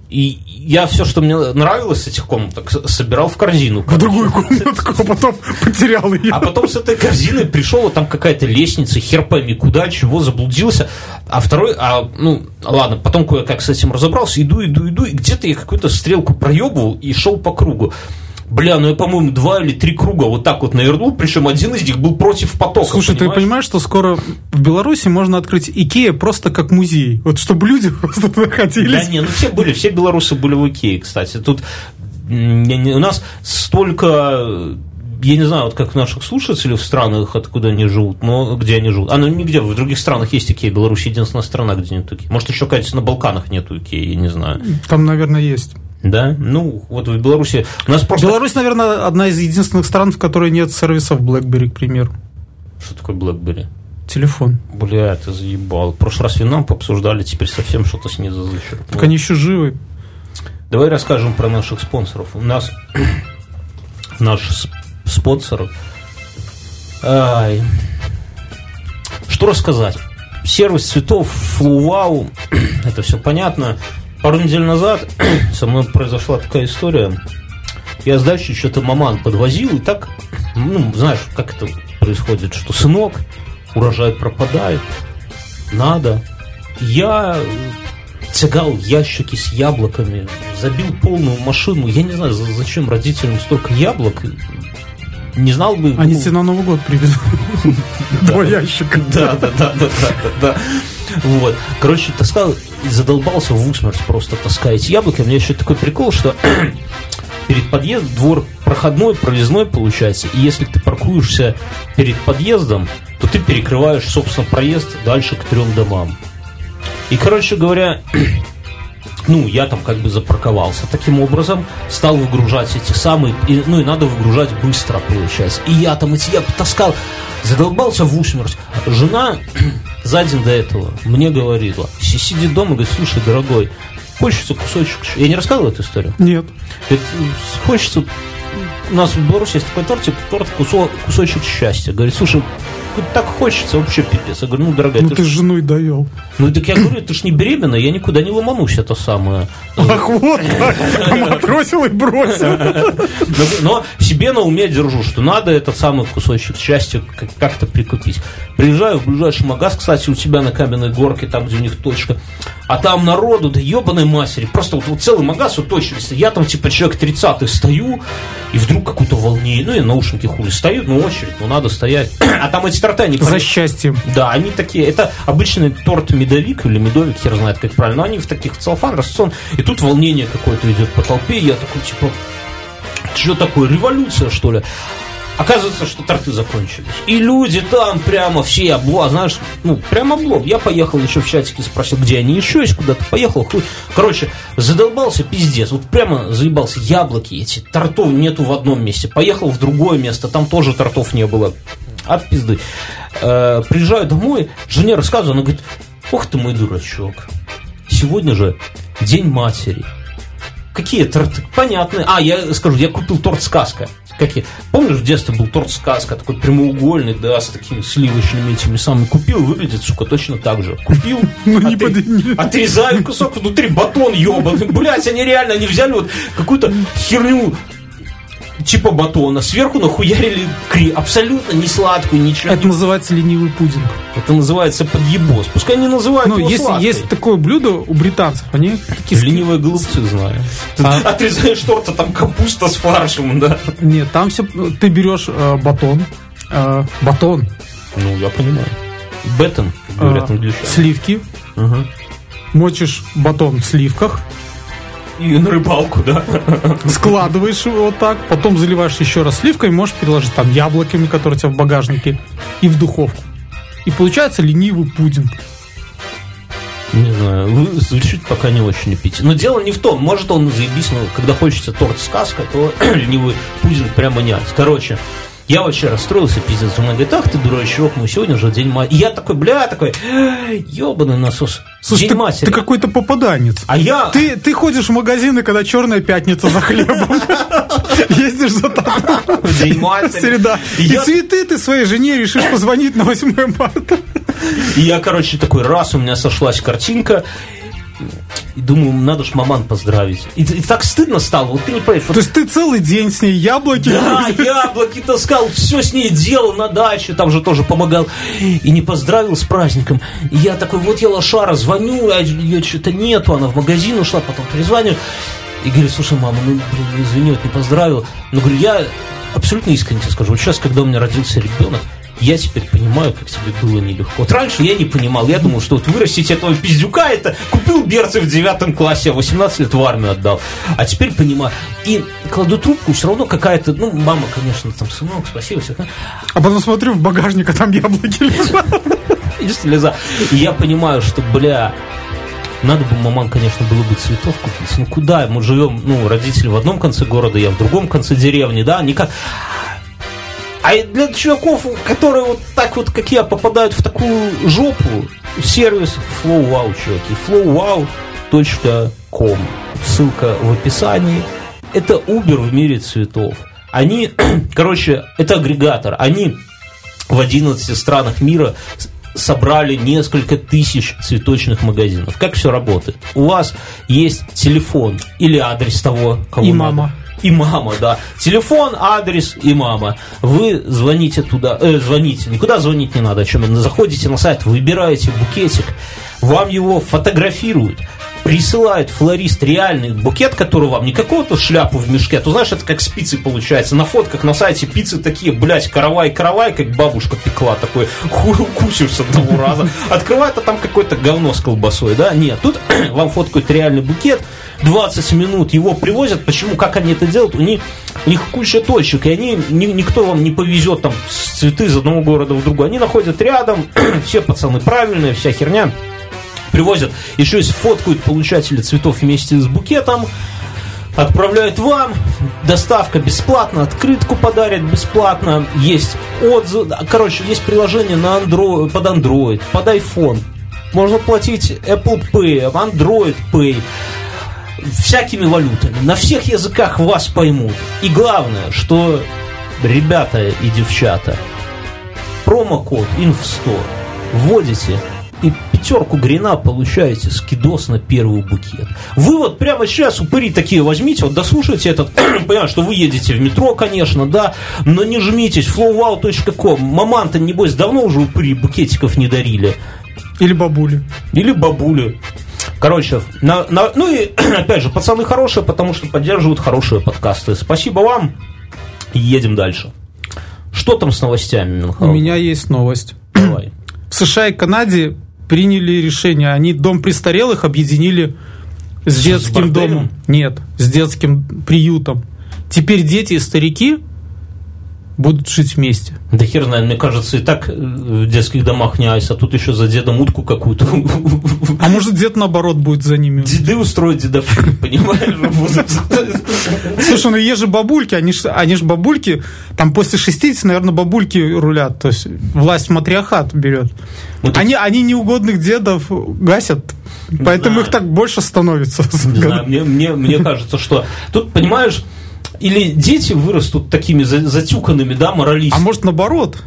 и я все, что мне нравилось с этих комнаток, собирал в корзину. В другую комнатку, а потом потерял ее. А потом с этой корзиной пришел, вот там какая-то лестница, хер пойми куда, чего, заблудился. А второй, а, ну, ладно, потом кое-как с этим разобрался, иду, иду, иду, и где-то я какую-то стрелку проебывал и шел по кругу. Бля, ну я, по-моему, два или три круга вот так вот навернул, причем один из них был против потока. Слушай, понимаешь? ты понимаешь, что скоро в Беларуси можно открыть Икея просто как музей? Вот чтобы люди просто туда ходили. Да не, ну все были, все белорусы были в Икее, кстати. Тут у нас столько я не знаю, вот как наших слушателей в странах, откуда они живут, но где они живут. А, ну нигде, в других странах есть Икея, Беларусь единственная страна, где нет Икеи. Может, еще, кажется, на Балканах нету Икеи, я не знаю. Там, наверное, есть. Да, ну вот в Беларуси у нас просто... Беларусь, наверное, одна из единственных стран, в которой нет сервисов BlackBerry, к примеру. Что такое BlackBerry? Телефон. Бля, ты заебал. В прошлый раз Винамп обсуждали, теперь совсем что-то снизу зачерпнуло. Так они еще живы. Давай расскажем про наших спонсоров. У нас наш спонсор. Ай. Что рассказать? Сервис цветов Флувау, это все понятно. Пару недель назад со мной произошла такая история. Я с дачи что-то маман подвозил, и так, ну, знаешь, как это происходит, что сынок, урожай пропадает, надо. Я тягал ящики с яблоками, забил полную машину. Я не знаю, зачем родителям столько яблок. Не знал бы... Они ну... тебе на Новый год привезут. Два ящика. Да, да, да, да, да. Вот. Короче, таскал задолбался в усмерть просто таскать яблоки. У меня еще такой прикол, что перед подъездом двор проходной, проездной получается. И если ты паркуешься перед подъездом, то ты перекрываешь, собственно, проезд дальше к трем домам. И, короче говоря, ну, я там как бы запарковался таким образом, стал выгружать эти самые, и, ну, и надо выгружать быстро, получается. И я там эти, я таскал, задолбался в усмерть. Жена за день до этого мне говорила, сиди дома, говорит, слушай, дорогой, хочется кусочек... Я не рассказывал эту историю? Нет. Говорит, хочется у нас в Беларуси есть такой тортик, торт кусо, кусочек счастья. Говорит, слушай, так хочется, вообще пипец. Я говорю, ну, дорогая, ну ты, ты ж жену довел. Ну, так я говорю, ты ж не беременная, я никуда не ломанусь, это самое. Ах, вот как! Матросил и бросил. Но себе на уме держу, что надо этот самый кусочек счастья как-то прикупить. Приезжаю в ближайший магаз, кстати, у тебя на каменной горке, там, где у них точка, а там народу, да ебаной матери, просто вот, вот целый магаз вот очередь. Я там, типа, человек 30 стою, и вдруг какое-то волнение, ну, и наушники хули стоят, ну, очередь, ну, надо стоять. А там эти торты, они... За счастьем. Да, они такие, это обычный торт медовик или медовик, хер знает, как правильно, но они в таких целлофан, рассон, и тут волнение какое-то идет по толпе, я такой, типа, что такое, революция, что ли? Оказывается, что торты закончились. И люди там прямо все обло, знаешь, ну, прямо облом. Я поехал еще в чатике, спросил, где они еще есть, куда-то поехал. Хуй. Короче, задолбался пиздец. Вот прямо заебался. Яблоки эти, тортов нету в одном месте. Поехал в другое место, там тоже тортов не было. От пизды. Э, приезжаю домой, жене рассказываю, она говорит, ох ты мой дурачок. Сегодня же День матери. Какие торты? Понятные. А, я скажу, я купил торт «Сказка». Какие? Помнишь, в детстве был торт «Сказка», такой прямоугольный, да, с такими сливочными этими самыми. Купил, выглядит, сука, точно так же. Купил, Ну, отрезаю кусок, внутри батон ебаный. Блять, они реально, они взяли вот какую-то херню типа батона, сверху нахуярили кри, абсолютно не сладкую, ничего. Это называется ленивый пудинг. Это называется подъебос. Пускай не называют Ну, его есть, сладкой. есть такое блюдо у британцев, они такие... Ленивые голубцы знаю. А- Отрезаешь торт, а там капуста с фаршем, да. Нет, там все... Ты берешь э, батон, э, батон, Ну, я понимаю. Беттон, как говорят англичане. сливки, Ага. мочишь батон в сливках, И на рыбалку, да. складываешь его вот так, потом заливаешь еще раз сливками, можешь переложить там яблоками, которые у тебя в багажнике, и в духовку. И получается ленивый пудинг. Не знаю, звучит пока не очень аппетитно. Но дело не в том, может он заебись, но когда хочется торт сказка, то ленивый пудинг прямо не. Короче, я вообще расстроился, пиздец. Жена говорит, ах ты дурачок, мы сегодня же день матери. Я такой, бля, такой, ебаный насос. Слушай, день ты, матери. ты какой-то попаданец. А я... Ты, ты ходишь в магазины, когда черная пятница за хлебом. Ездишь за тобой. день матери. Среда. И цветы ты своей жене решишь позвонить на 8 марта. И я, короче, такой, раз, у меня сошлась картинка, и думаю, надо ж маман поздравить. И, и так стыдно стало, вот ты не понимаешь. вот То есть ты целый день с ней яблоки Да, яблоки таскал, все с ней делал на даче, там же тоже помогал. И не поздравил с праздником. И я такой, вот я лошара, звоню, а ее что-то нету, она в магазин ушла, потом перезвоню. И говорю, слушай, мама, ну, блин, ну, извини, вот не поздравил. Но, говорю, я абсолютно искренне тебе скажу, вот сейчас, когда у меня родился ребенок, я теперь понимаю, как тебе было нелегко. Вот раньше я не понимал, я думал, что вот вырастить этого пиздюка, это купил берцы в девятом классе, а 18 лет в армию отдал. А теперь понимаю. И кладу трубку, все равно какая-то, ну, мама, конечно, там, сынок, спасибо, все. А потом смотрю в багажник, а там яблоки лежат. И слеза. И я понимаю, что, бля, надо бы, маман, конечно, было бы цветов купить. Ну куда? Мы живем, ну, родители в одном конце города, я в другом конце деревни, да, никак. А для чуваков, которые вот так вот, как я, попадают в такую жопу, сервис FlowWow, чуваки. flowwow.com. Ссылка в описании. Это Uber в мире цветов. Они, короче, это агрегатор. Они в 11 странах мира собрали несколько тысяч цветочных магазинов. Как все работает? У вас есть телефон или адрес того, кого И надо. мама. И мама, да. Телефон, адрес и мама. Вы звоните туда, э, звоните, никуда звонить не надо, о чем заходите на сайт, выбираете букетик, вам его фотографируют, присылает флорист реальный букет, который вам не какого-то шляпу в мешке, а то знаешь, это как спицы получается. На фотках на сайте пиццы такие, блядь, каравай-каравай, как бабушка пекла, такой ху- кучер с одного раза. Открывает, а там какое-то говно с колбасой, да? Нет, тут вам фоткают реальный букет, 20 минут его привозят. Почему, как они это делают? У них, у них куча точек, и они, ни- никто вам не повезет там цветы из одного города в другой. Они находят рядом, все пацаны правильные, вся херня привозят, еще есть фоткают получатели цветов вместе с букетом, отправляют вам, доставка бесплатно, открытку подарят бесплатно, есть отзыв, короче, есть приложение на Android, под Android, под iPhone, можно платить Apple Pay, Android Pay, всякими валютами. На всех языках вас поймут. И главное, что ребята и девчата, промокод INF100 вводите и пятерку грина получаете скидос на первый букет. Вы вот прямо сейчас, упыри такие возьмите, вот дослушайте этот, понимаю, что вы едете в метро, конечно, да, но не жмитесь, flowwow.com. Маман-то, небось, давно уже упыри букетиков не дарили. Или бабули. Или бабули. Короче, на, на, ну и опять же, пацаны хорошие, потому что поддерживают хорошие подкасты. Спасибо вам. Едем дальше. Что там с новостями, Мюнхгаузен? У меня есть новость. Давай. В США и Канаде приняли решение. Они дом престарелых объединили с, с детским домом. Нет, с детским приютом. Теперь дети и старики будут жить вместе. Да хер знает, мне кажется, и так в детских домах не айс, а тут еще за дедом утку какую-то. А может, дед наоборот будет за ними? Деды устроят дедовщину, понимаешь? Слушай, ну есть же бабульки, они же они ж бабульки, там после 60, наверное, бабульки рулят, то есть власть матриархат берет. Ну, они, они неугодных дедов гасят, поэтому их так больше становится. мне, мне, мне кажется, что тут, понимаешь, или дети вырастут такими затюканными, да, моралистами. А может наоборот?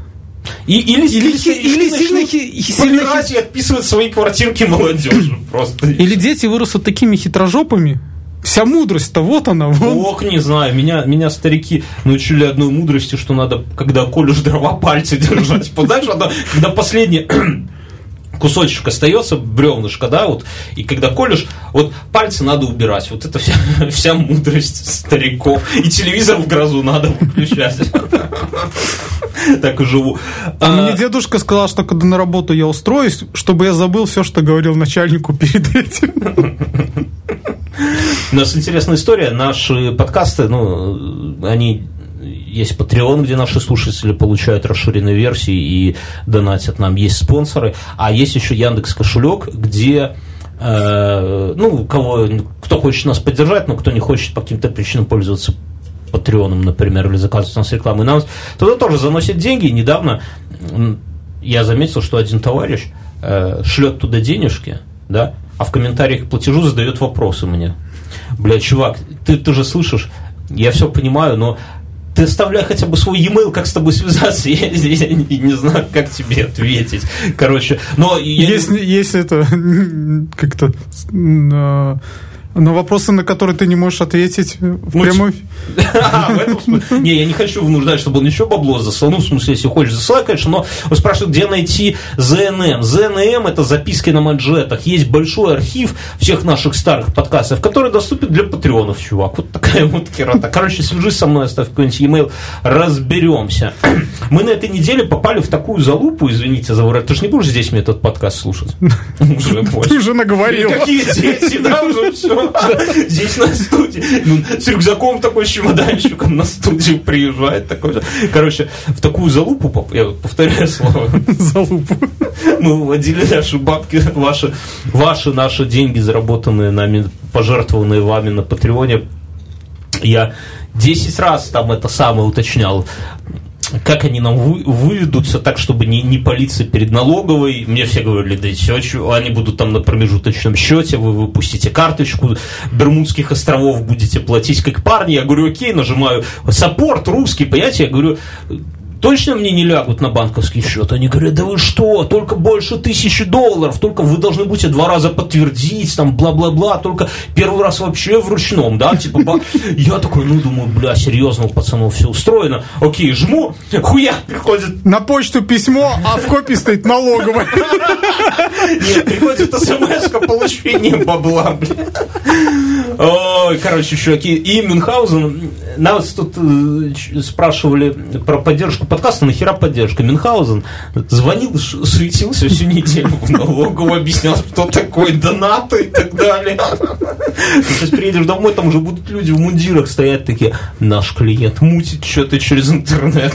И, или или, или, или сильно, сильно и отписывают свои квартирки молодежи просто. Или дети вырастут такими хитрожопами, Вся мудрость-то вот она. Вот. Ох, не знаю, меня, меня старики научили одной мудрости, что надо, когда колешь дрова, пальцы держать. Знаешь, когда последнее кусочек остается, бревнышко, да, вот, и когда колешь, вот пальцы надо убирать, вот это вся, вся мудрость стариков, и телевизор в грозу надо выключать. Так и живу. А мне дедушка сказал, что когда на работу я устроюсь, чтобы я забыл все, что говорил начальнику перед этим. У нас интересная история. Наши подкасты, ну, они есть Patreon, где наши слушатели получают расширенные версии и донатят нам, есть спонсоры, а есть еще Яндекс Кошелек, где э, ну, кого, кто хочет нас поддержать, но кто не хочет по каким-то причинам пользоваться Патреоном, например, или заказывать у нас рекламу, и нам туда тоже заносят деньги. недавно я заметил, что один товарищ э, шлет туда денежки, да, а в комментариях к платежу задает вопросы мне. Бля, чувак, ты, ты же слышишь, я все понимаю, но ты оставляй хотя бы свой e-mail, как с тобой связаться, я, я, я не, не знаю, как тебе ответить. Короче, но... Я... есть это как-то на вопросы, на которые ты не можешь ответить в ну, прямой... А, не, я не хочу внуждать, чтобы он еще бабло засыл. Ну, в смысле, если хочешь, засылай, конечно, но вы спрашиваете, где найти ЗНМ. ЗНМ – это записки на манжетах. Есть большой архив всех наших старых подкастов, который доступен для патреонов, чувак. Вот такая вот херота. Короче, свяжись со мной, оставь какой-нибудь e-mail, разберемся. Мы на этой неделе попали в такую залупу, извините за врать. Ты же не будешь здесь мне этот подкаст слушать? Ты уже наговорил. Какие дети, да, уже все. Здесь на студии. Ну, с рюкзаком такой чемоданчиком на студию приезжает. Такой. Короче, в такую залупу, я повторяю слово. Залупу. Мы выводили наши бабки, ваши, ваши наши деньги, заработанные нами, пожертвованные вами на Патреоне. Я 10 раз там это самое уточнял как они нам вы, выведутся так, чтобы не, не палиться перед налоговой. Мне все говорили, да все, они будут там на промежуточном счете, вы выпустите карточку, Бермудских островов будете платить как парни. Я говорю, окей, нажимаю саппорт русский, понимаете, я говорю, точно мне не лягут на банковский счет? Они говорят, да вы что, только больше тысячи долларов, только вы должны будете два раза подтвердить, там, бла-бла-бла, только первый раз вообще в ручном, да, типа, я такой, ну, думаю, бля, серьезно, у пацанов все устроено, окей, жму, хуя приходит. На почту письмо, а в копии стоит налоговая. Нет, приходит смс получение бабла, бля. Ой, короче, чуваки, и Мюнхгаузен, нас тут э, спрашивали про поддержку подкаста, нахера поддержка? Мюнхгаузен звонил, суетился всю неделю в налоговую, объяснял, что такое донаты и так далее. Сейчас приедешь домой, там уже будут люди в мундирах стоять такие, наш клиент мутит что-то через интернет.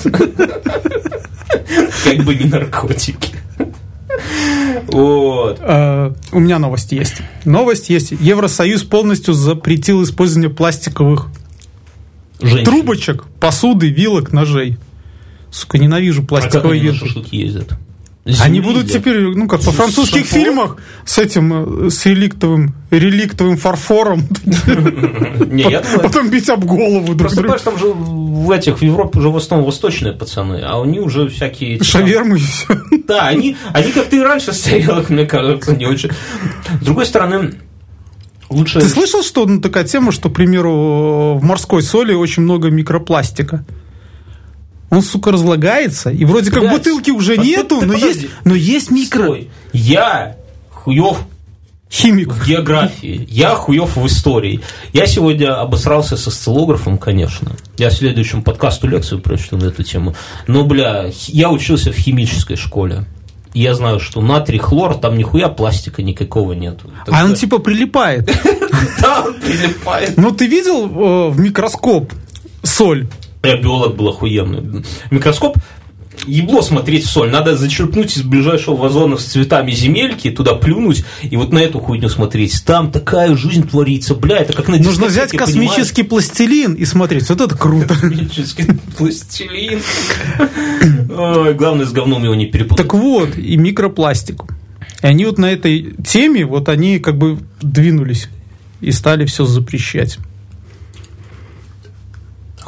Как бы не наркотики. Вот. А, у меня новость есть. Новость есть. Евросоюз полностью запретил использование пластиковых Женщин. трубочек, посуды, вилок, ножей. Сука, ненавижу пластиковые а они на ездят? Земли, Они будут теперь, ну как, по французских сапог? фильмах с этим, э, с реликтовым, реликтовым фарфором, потом бить об голову Просто, понимаешь, там же в этих, в Европе уже в основном восточные пацаны, а они уже всякие... Шавермы и все. Да, они, они как-то и раньше стоялых, мне кажется, не очень. С другой стороны, лучше... Ты слышал, что ну, такая тема, что, к примеру, в морской соли очень много микропластика? Он, сука, разлагается, и вроде как Блядь, бутылки уже а ты- нету, ты но подожди. есть, но есть микро... Стой. Я хуев Химик. в географии, я хуев в истории. Я сегодня обосрался со осциллографом, конечно. Я в следующем подкасту лекцию прочту на эту тему. Но, бля, я учился в химической школе. И Я знаю, что натрий, хлор, там нихуя пластика никакого нету. Так А он что- типа прилипает. Да, он прилипает. Ну, ты видел э, в микроскоп соль? Я биолог был охуенный. Микроскоп ебло смотреть в соль. Надо зачерпнуть из ближайшего вазона с цветами земельки, туда плюнуть, и вот на эту хуйню смотреть. Там такая жизнь творится. Бля, это как на Нужно взять космический пластилин и смотреть. Вот это круто. понимаешь? Космический пластилин. Ой, главное, с говном его не перепутать. Так вот, и микропластик. И они вот на этой теме, вот они как бы двинулись и стали все запрещать.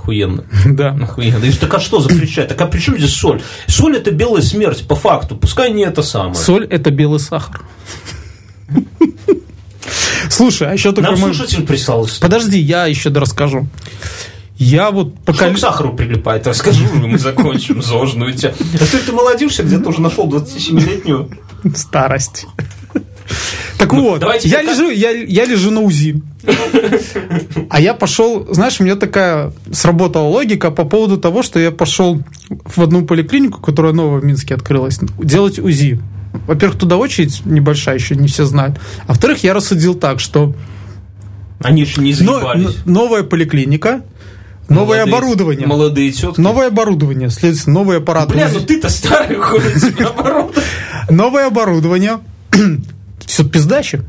Охуенно. Да. Охуенно. И Так а что запрещать? Так а при чем здесь соль? Соль это белая смерть, по факту. Пускай не это самое. Соль – это белый сахар. Слушай, а еще такой... Нам слушатель прислал. Подожди, я еще расскажу. Я вот пока... Что к сахару прилипает? Расскажи уже, мы закончим зожную тебя. А что ты молодишься, где-то уже нашел 27-летнюю? Старость. Так Ну, вот, давайте я пока- лежу, я, я лежу на УЗИ. А я пошел, знаешь, у меня такая сработала логика по поводу того, что я пошел в одну поликлинику, которая новая в Минске открылась, делать УЗИ. Во-первых, туда очередь небольшая, еще не все знают. А во-вторых, я рассудил так, что Они еще не заебались. новая поликлиника, новое Молодые- оборудование. Молодые тетки. Новое оборудование, следовательно, новый аппарат. Бля, ну ты-то старый наоборот. новое оборудование, все пиздачи.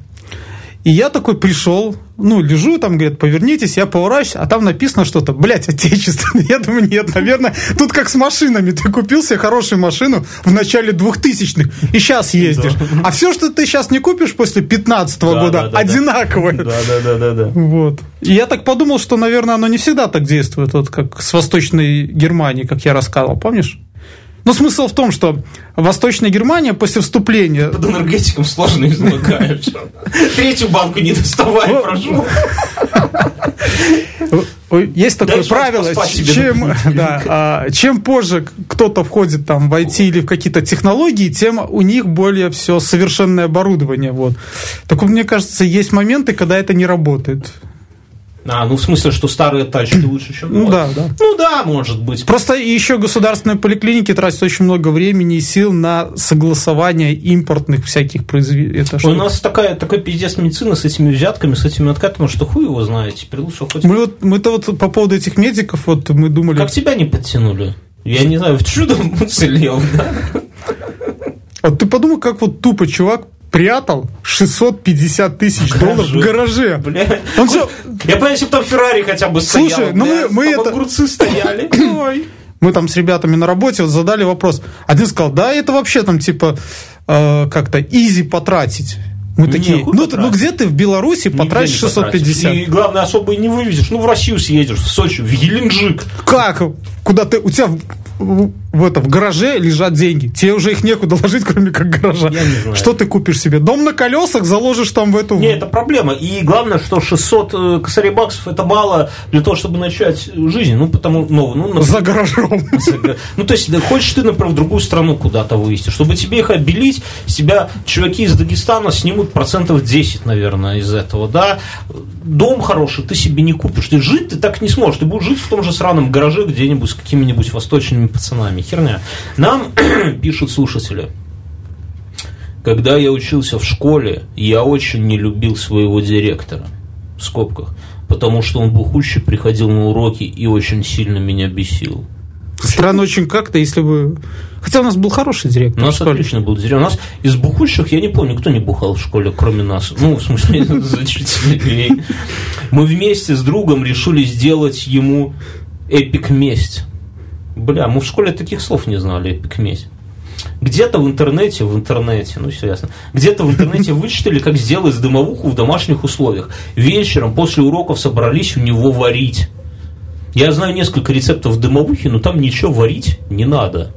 И я такой пришел, ну, лежу, там, говорят, повернитесь, я поворачиваюсь, а там написано что-то, блядь, отечественное. Я думаю, нет, наверное, тут как с машинами. Ты купил себе хорошую машину в начале 2000-х и сейчас ездишь. А все, что ты сейчас не купишь после 15 Да, года, да, да, да. одинаковое. Да, да, да, да, да. Вот. И я так подумал, что, наверное, оно не всегда так действует, вот как с Восточной Германии, как я рассказывал, помнишь? Но смысл в том, что Восточная Германия после вступления... Под энергетиком сложно излагаешь. Третью банку не доставай, прошу. Есть такое правило, чем, да, а, чем позже кто-то входит там в IT или в какие-то технологии, тем у них более все совершенное оборудование. Вот. Так вот, мне кажется, есть моменты, когда это не работает. А, ну в смысле, что старые тачки лучше, чем Ну новые? да, да. Ну да, может быть. Просто еще государственные поликлиники тратят очень много времени и сил на согласование импортных всяких произведений. У нас такая, такой пиздец медицина с этими взятками, с этими откатами, что хуй его знает. Теперь лучше хоть... Мы вот, мы-то вот по поводу этих медиков, вот мы думали... Как тебя не подтянули? Я не знаю, в чудом уцелел, да? Вот ты подумай, как вот тупо чувак прятал 650 тысяч долларов в гараже. Бля. Он же- Я понимаю, если бы там Феррари хотя бы стоял. Слушай, ну мы- мы это- огурцы стояли. Ой. Мы там с ребятами на работе вот задали вопрос. Один сказал, да, это вообще там типа э, как-то изи потратить. Мы Не, такие, ну, ты- ну где ты в Беларуси Нигде потратишь не потратишь. 650? И главное, особо и не вывезешь. Ну, в Россию съедешь, в Сочи, в Геленджик. Как? Куда ты, у тебя в, это, в гараже лежат деньги. Тебе уже их некуда ложить, кроме как гаража. Я не знаю. Что ты купишь себе? Дом на колесах заложишь там в эту... Не, это проблема. И главное, что 600 э, косарей баксов это мало для того, чтобы начать жизнь. Ну, потому, ну, ну, например, За гаражом. Ну, то есть, хочешь ты, например, в другую страну куда-то вывести, чтобы тебе их обелить, с тебя чуваки из Дагестана снимут процентов 10, наверное, из этого, да. Дом хороший ты себе не купишь, ты жить ты так не сможешь, ты будешь жить в том же сраном гараже где-нибудь с какими-нибудь восточными пацанами, херня. Нам пишут слушатели, когда я учился в школе, я очень не любил своего директора, в скобках, потому что он бухущий приходил на уроки и очень сильно меня бесил. Странно очень как-то, если бы... Хотя у нас был хороший директор У нас отлично был директор. У нас из бухущих, я не помню, кто не бухал в школе, кроме нас. Ну, в смысле. Мы вместе с другом решили сделать ему эпик месть. Бля, мы в школе таких слов не знали, эпик месть. где-то в интернете, в интернете, ну все ясно, где-то в интернете вычитали, как сделать дымовуху в домашних условиях. Вечером после уроков собрались у него варить. Я знаю несколько рецептов дымовухи, но там ничего варить не надо.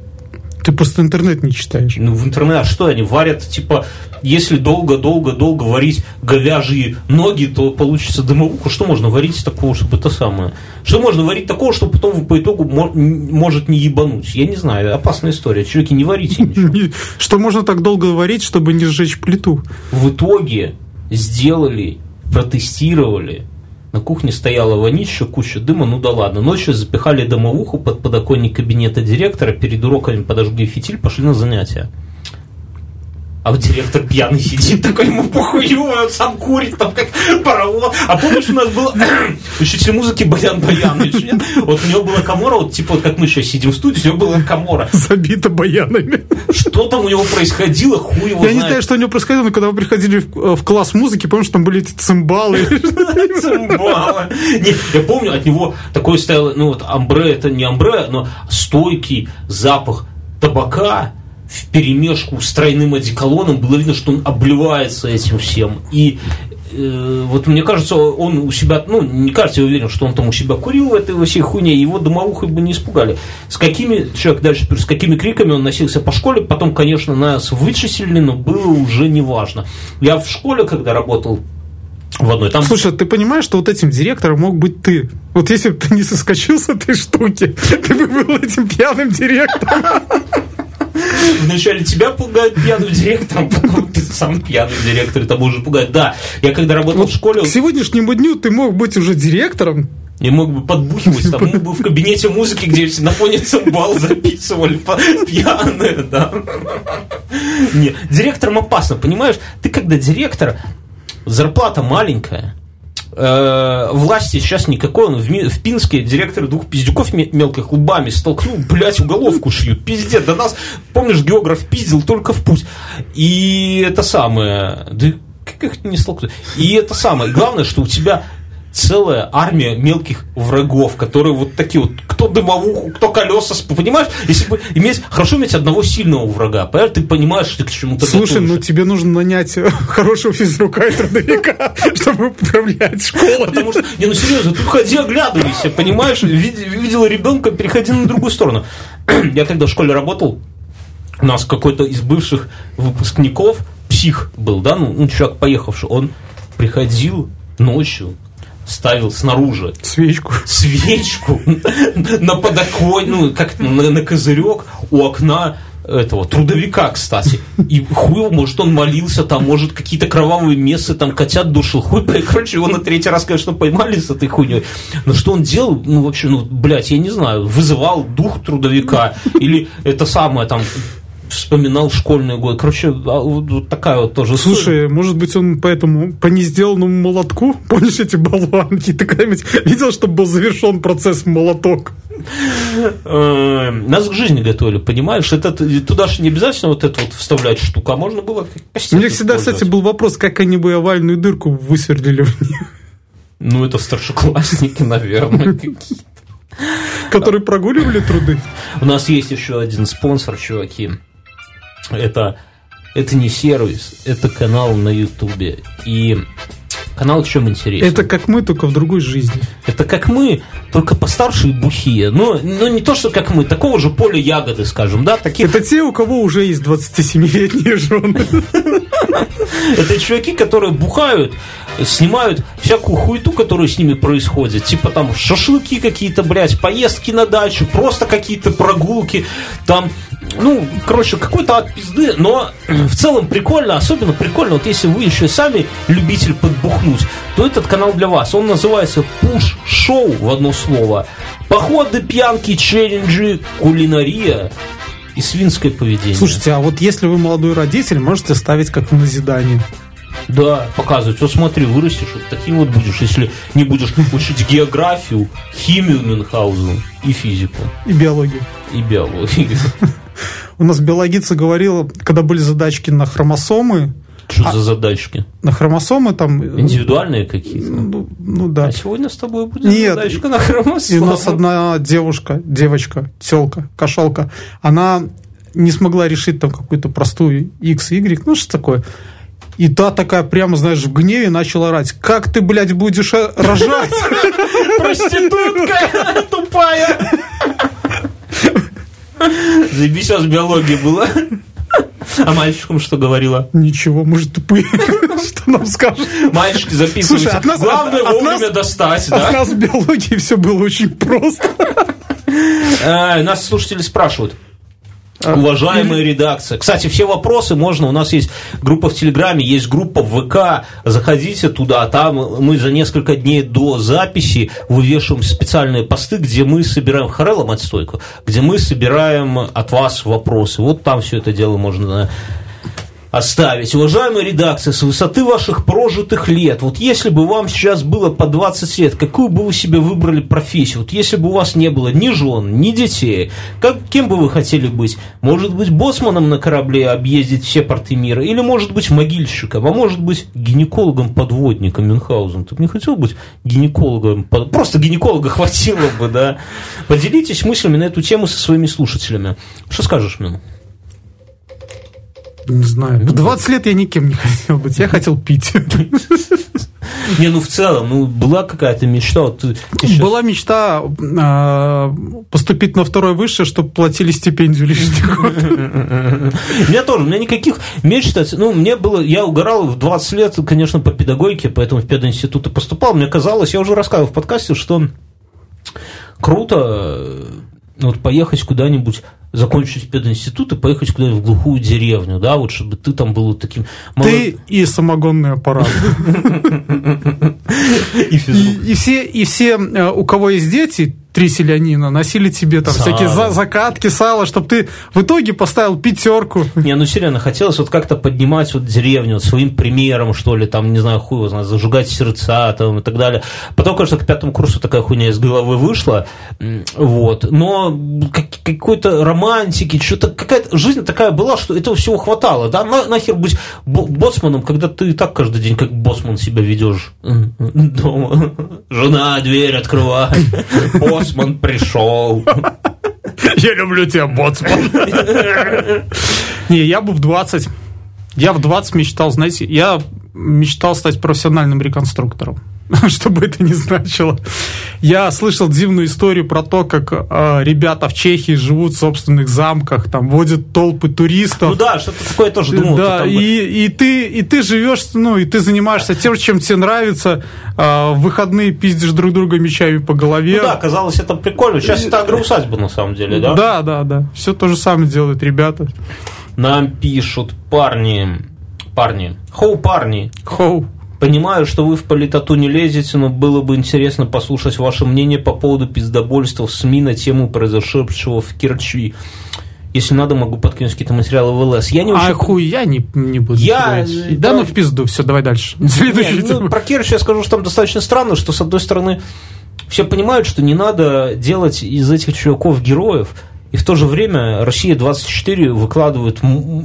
Ты просто интернет не читаешь. Ну, в интернет, а что они варят? Типа, если долго-долго-долго варить говяжьи ноги, то получится дымовуху. Что можно варить такого, чтобы это самое? Что можно варить такого, что потом по итогу может не ебануть? Я не знаю, опасная история. Чуваки, не варите ничего. Что можно так долго варить, чтобы не сжечь плиту? В итоге сделали, протестировали, на кухне стояла вонища, куча дыма, ну да ладно. Ночью запихали дымовуху под подоконник кабинета директора, перед уроками подожгли фитиль, пошли на занятия. А вот директор пьяный сидит, такой ему похую, он сам курит, там как паровоз. А помнишь, у нас был учитель музыки Баян Баянович, нет? Вот у него была комора, вот типа вот как мы сейчас сидим в студии, у него была комора. Забита баянами. Что там у него происходило, хуй его Я знает. не знаю, что у него происходило, но когда мы приходили в, в класс музыки, помнишь, там были эти цимбалы. Цимбалы. Я помню, от него такой стоял, ну вот амбре, это не амбре, но стойкий запах табака, в перемешку с тройным одеколоном, было видно, что он обливается этим всем. И э, вот мне кажется, он у себя, ну, не кажется, я уверен, что он там у себя курил в этой всей хуйне, его домовухой бы не испугали. С какими, человек дальше, с какими криками он носился по школе, потом, конечно, нас вычислили, но было уже неважно. Я в школе, когда работал, в одной. Там... Слушай, ты понимаешь, что вот этим директором мог быть ты? Вот если бы ты не соскочил с этой штуки, ты бы был этим пьяным директором. Вначале тебя пугают пьяным директором, потом ты сам пьяный директор, это уже пугает. Да, я когда работал вот в школе... К сегодняшнему дню ты мог быть уже директором, и мог бы подбухивать, там, мог бы в кабинете музыки, где на фоне цимбал записывали пьяные, да. Не, директором опасно, понимаешь? Ты когда директор, зарплата маленькая, э, власти сейчас никакой, он в, в Пинске директор двух пиздюков мелких лбами столкнул, блядь, уголовку шьют, пиздец, да нас, помнишь, географ пиздил только в путь, и это самое, да как их не столкнуть, и это самое, главное, что у тебя целая армия мелких врагов, которые вот такие вот, кто дымовуху, кто колеса, понимаешь? Если бы иметь, хорошо иметь одного сильного врага, понимаешь? Ты понимаешь, что ты к чему-то Слушай, готовишься. ну тебе нужно нанять хорошего физрука и трудовика, чтобы управлять школой. Потому что, не, ну серьезно, тут ходи оглядывайся, понимаешь? Видела ребенка, переходи на другую сторону. Я когда в школе работал, у нас какой-то из бывших выпускников, псих был, да, ну, ну человек поехавший, он приходил ночью, ставил снаружи свечку, свечку на подоконник, ну, как на, на козырек у окна этого трудовика, кстати. И хуй, может, он молился, там, может, какие-то кровавые мессы, там, котят душил. Хуй, короче, его на третий раз, конечно, поймали с этой хуйней. Но что он делал, ну, вообще, ну, блядь, я не знаю, вызывал дух трудовика. Или это самое, там, вспоминал школьный год. Короче, а, вот такая вот тоже Слушай, может быть, он поэтому по несделанному молотку, помнишь эти болванки, ты когда-нибудь видел, чтобы был завершен процесс молоток? Э, нас к жизни готовили, понимаешь? Это, туда же не обязательно вот это вот вставлять штуку, а можно было У меня всегда, кстати, был вопрос, как они бы овальную дырку высверлили в них. Ну, это старшеклассники, наверное, какие-то. Которые прогуливали труды? У нас есть еще один спонсор, чуваки. Это, это не сервис, это канал на Ютубе. И канал в чем интересен? Это как мы, только в другой жизни. Это как мы, только постарше и бухие. Но, но не то, что как мы, такого же поля ягоды, скажем, да? Таких... Это те, у кого уже есть 27-летние жены. Это чуваки, которые бухают, снимают всякую хуету, которая с ними происходит. Типа там шашлыки какие-то, блядь, поездки на дачу, просто какие-то прогулки, там ну, короче, какой-то от пизды, но в целом прикольно, особенно прикольно, вот если вы еще сами любитель подбухнуть, то этот канал для вас. Он называется Push Show в одно слово. Походы, пьянки, челленджи, кулинария и свинское поведение. Слушайте, а вот если вы молодой родитель, можете ставить как назидание. Да, показывать. Вот смотри, вырастешь, вот таким вот будешь, если не будешь учить географию, химию Мюнхгаузен и физику. И биологию. И биологию. У нас биологица говорила, когда были задачки на хромосомы, что а, за задачки? На хромосомы там... Э, Индивидуальные какие-то? Ну, ну да. А сегодня с тобой будет Нет, задачка на хромосомы. И у нас одна девушка, девочка, телка, кошелка, она не смогла решить там какую-то простую X, Y, ну что такое. И та такая прямо, знаешь, в гневе начала орать. Как ты, блядь, будешь э, рожать? Проститутка тупая. Заебись, у вас биология была. А мальчикам что говорила? Ничего, может, тупые. Что нам скажут? Мальчики записывайте. Слушай, от нас- Главное от- от вовремя нас- достать, От да? нас в биологии все было очень просто. Э, Нас слушатели спрашивают. А, Уважаемая редакция. Кстати, все вопросы можно. У нас есть группа в Телеграме, есть группа в ВК. Заходите туда. Там мы за несколько дней до записи вывешиваем специальные посты, где мы собираем Харелла отстойку, где мы собираем от вас вопросы. Вот там все это дело можно оставить. Уважаемая редакция, с высоты ваших прожитых лет, вот если бы вам сейчас было по 20 лет, какую бы вы себе выбрали профессию? Вот если бы у вас не было ни жен, ни детей, как, кем бы вы хотели быть? Может быть, боссманом на корабле объездить все порты мира? Или, может быть, могильщиком? А может быть, гинекологом-подводником Мюнхгаузен? Ты бы не хотел быть гинекологом? Просто гинеколога хватило бы, да? Поделитесь мыслями на эту тему со своими слушателями. Что скажешь, Мюн? Не знаю. В 20 лет я никем не хотел быть. Я хотел пить. Не, ну в целом, ну была какая-то мечта. Вот ты- ты щас- Была мечта а, поступить на второе высшее, чтобы платили стипендию лишний год. У меня тоже, у меня никаких мечт, ну, мне было, я угорал в 20 лет, конечно, по педагогике, поэтому в пединститут и поступал. Мне казалось, я уже рассказывал в подкасте, что круто э, вот поехать куда-нибудь, закончить пединститут и поехать куда-нибудь в глухую деревню, да, вот чтобы ты там был вот таким... Ты и самогонный аппарат. и все, и все, э, у кого есть дети, три селянина, носили тебе там Сало. всякие за- закатки, сало, чтобы ты в итоге поставил пятерку. Не, ну серьезно, хотелось вот как-то поднимать вот деревню вот своим примером, что ли, там, не знаю, хуй его знает, зажигать сердца там и так далее. Потом, конечно, к пятому курсу такая хуйня из головы вышла, вот, но как- какой-то романтики, что-то, какая-то жизнь такая была, что этого всего хватало, да, На- нахер быть бо- боцманом, когда ты и так каждый день как боцман себя ведешь дома. Жена, дверь открывай, боцман пришел. Я люблю тебя, боцман. Не, я бы в 20. Я в 20 мечтал, знаете, я мечтал стать профессиональным реконструктором. Что бы это ни значило. Я слышал дивную историю про то, как э, ребята в Чехии живут в собственных замках, там водят толпы туристов. Ну да, что-то такое тоже думал. да, там и, и ты и ты живешь, ну и ты занимаешься тем, чем тебе нравится. а, в выходные пиздишь друг друга мечами по голове. Ну да, казалось, это прикольно. Сейчас это агроусадьба на самом деле, да? да, да, да. Все то же самое делают ребята. Нам пишут парни, парни, хоу, парни, Хоу. понимаю, что вы в политоту не лезете, но было бы интересно послушать ваше мнение по поводу пиздобольства в СМИ на тему произошедшего в Керчи. Если надо, могу подкинуть какие-то материалы в ЛС. Я не очень... А хуй я не, не буду. Я- говорить. Да да. ну в пизду, все, давай дальше. Следующий Не, ну, тема. про Керчь я скажу, что там достаточно странно, что, с одной стороны, все понимают, что не надо делать из этих чуваков героев, и в то же время Россия 24 выкладывает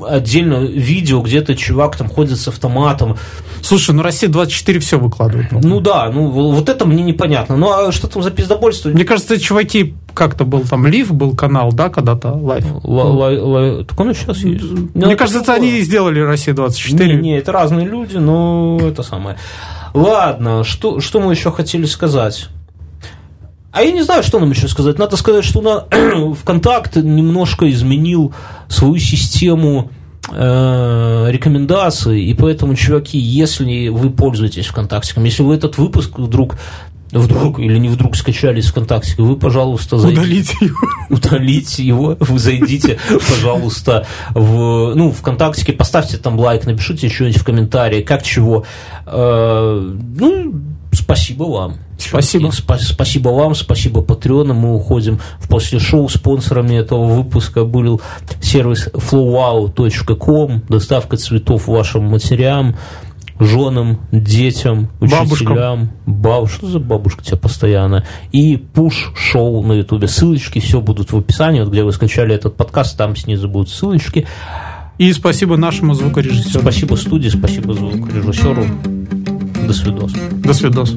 отдельно видео, где то чувак там ходит с автоматом. Слушай, ну Россия 24 все выкладывает. Ну да, ну вот это мне непонятно. Ну а что там за пиздобольство? Мне кажется, чуваки, как-то был там Лив был канал, да, когда-то Life. Ла- ла- ла- Так он и сейчас есть. Мне кажется, это они и сделали Россия 24. Не, не, это разные люди, но это самое. Ладно, что, что мы еще хотели сказать? А я не знаю, что нам еще сказать. Надо сказать, что на ВКонтакт немножко изменил свою систему э, рекомендаций, и поэтому, чуваки, если вы пользуетесь ВКонтактиком, если вы этот выпуск вдруг вдруг или не вдруг скачали из ВКонтакте, вы, пожалуйста, зайдите Удалите его. удалите его, вы зайдите, пожалуйста, в, ну, ВКонтакте, поставьте там лайк, напишите что-нибудь в комментарии, как чего. Э, ну, спасибо вам. Спасибо. Спа- спасибо вам, спасибо Патреонам. Мы уходим в после шоу. Спонсорами этого выпуска был сервис flowwow.com, доставка цветов вашим матерям, женам, детям, Бабушкам. учителям. Баб... Что за бабушка тебя постоянно? И пуш-шоу на ютубе. Ссылочки все будут в описании, вот где вы скачали этот подкаст, там снизу будут ссылочки. И спасибо нашему звукорежиссеру. Спасибо студии, спасибо звукорежиссеру. До свидос. До свидос.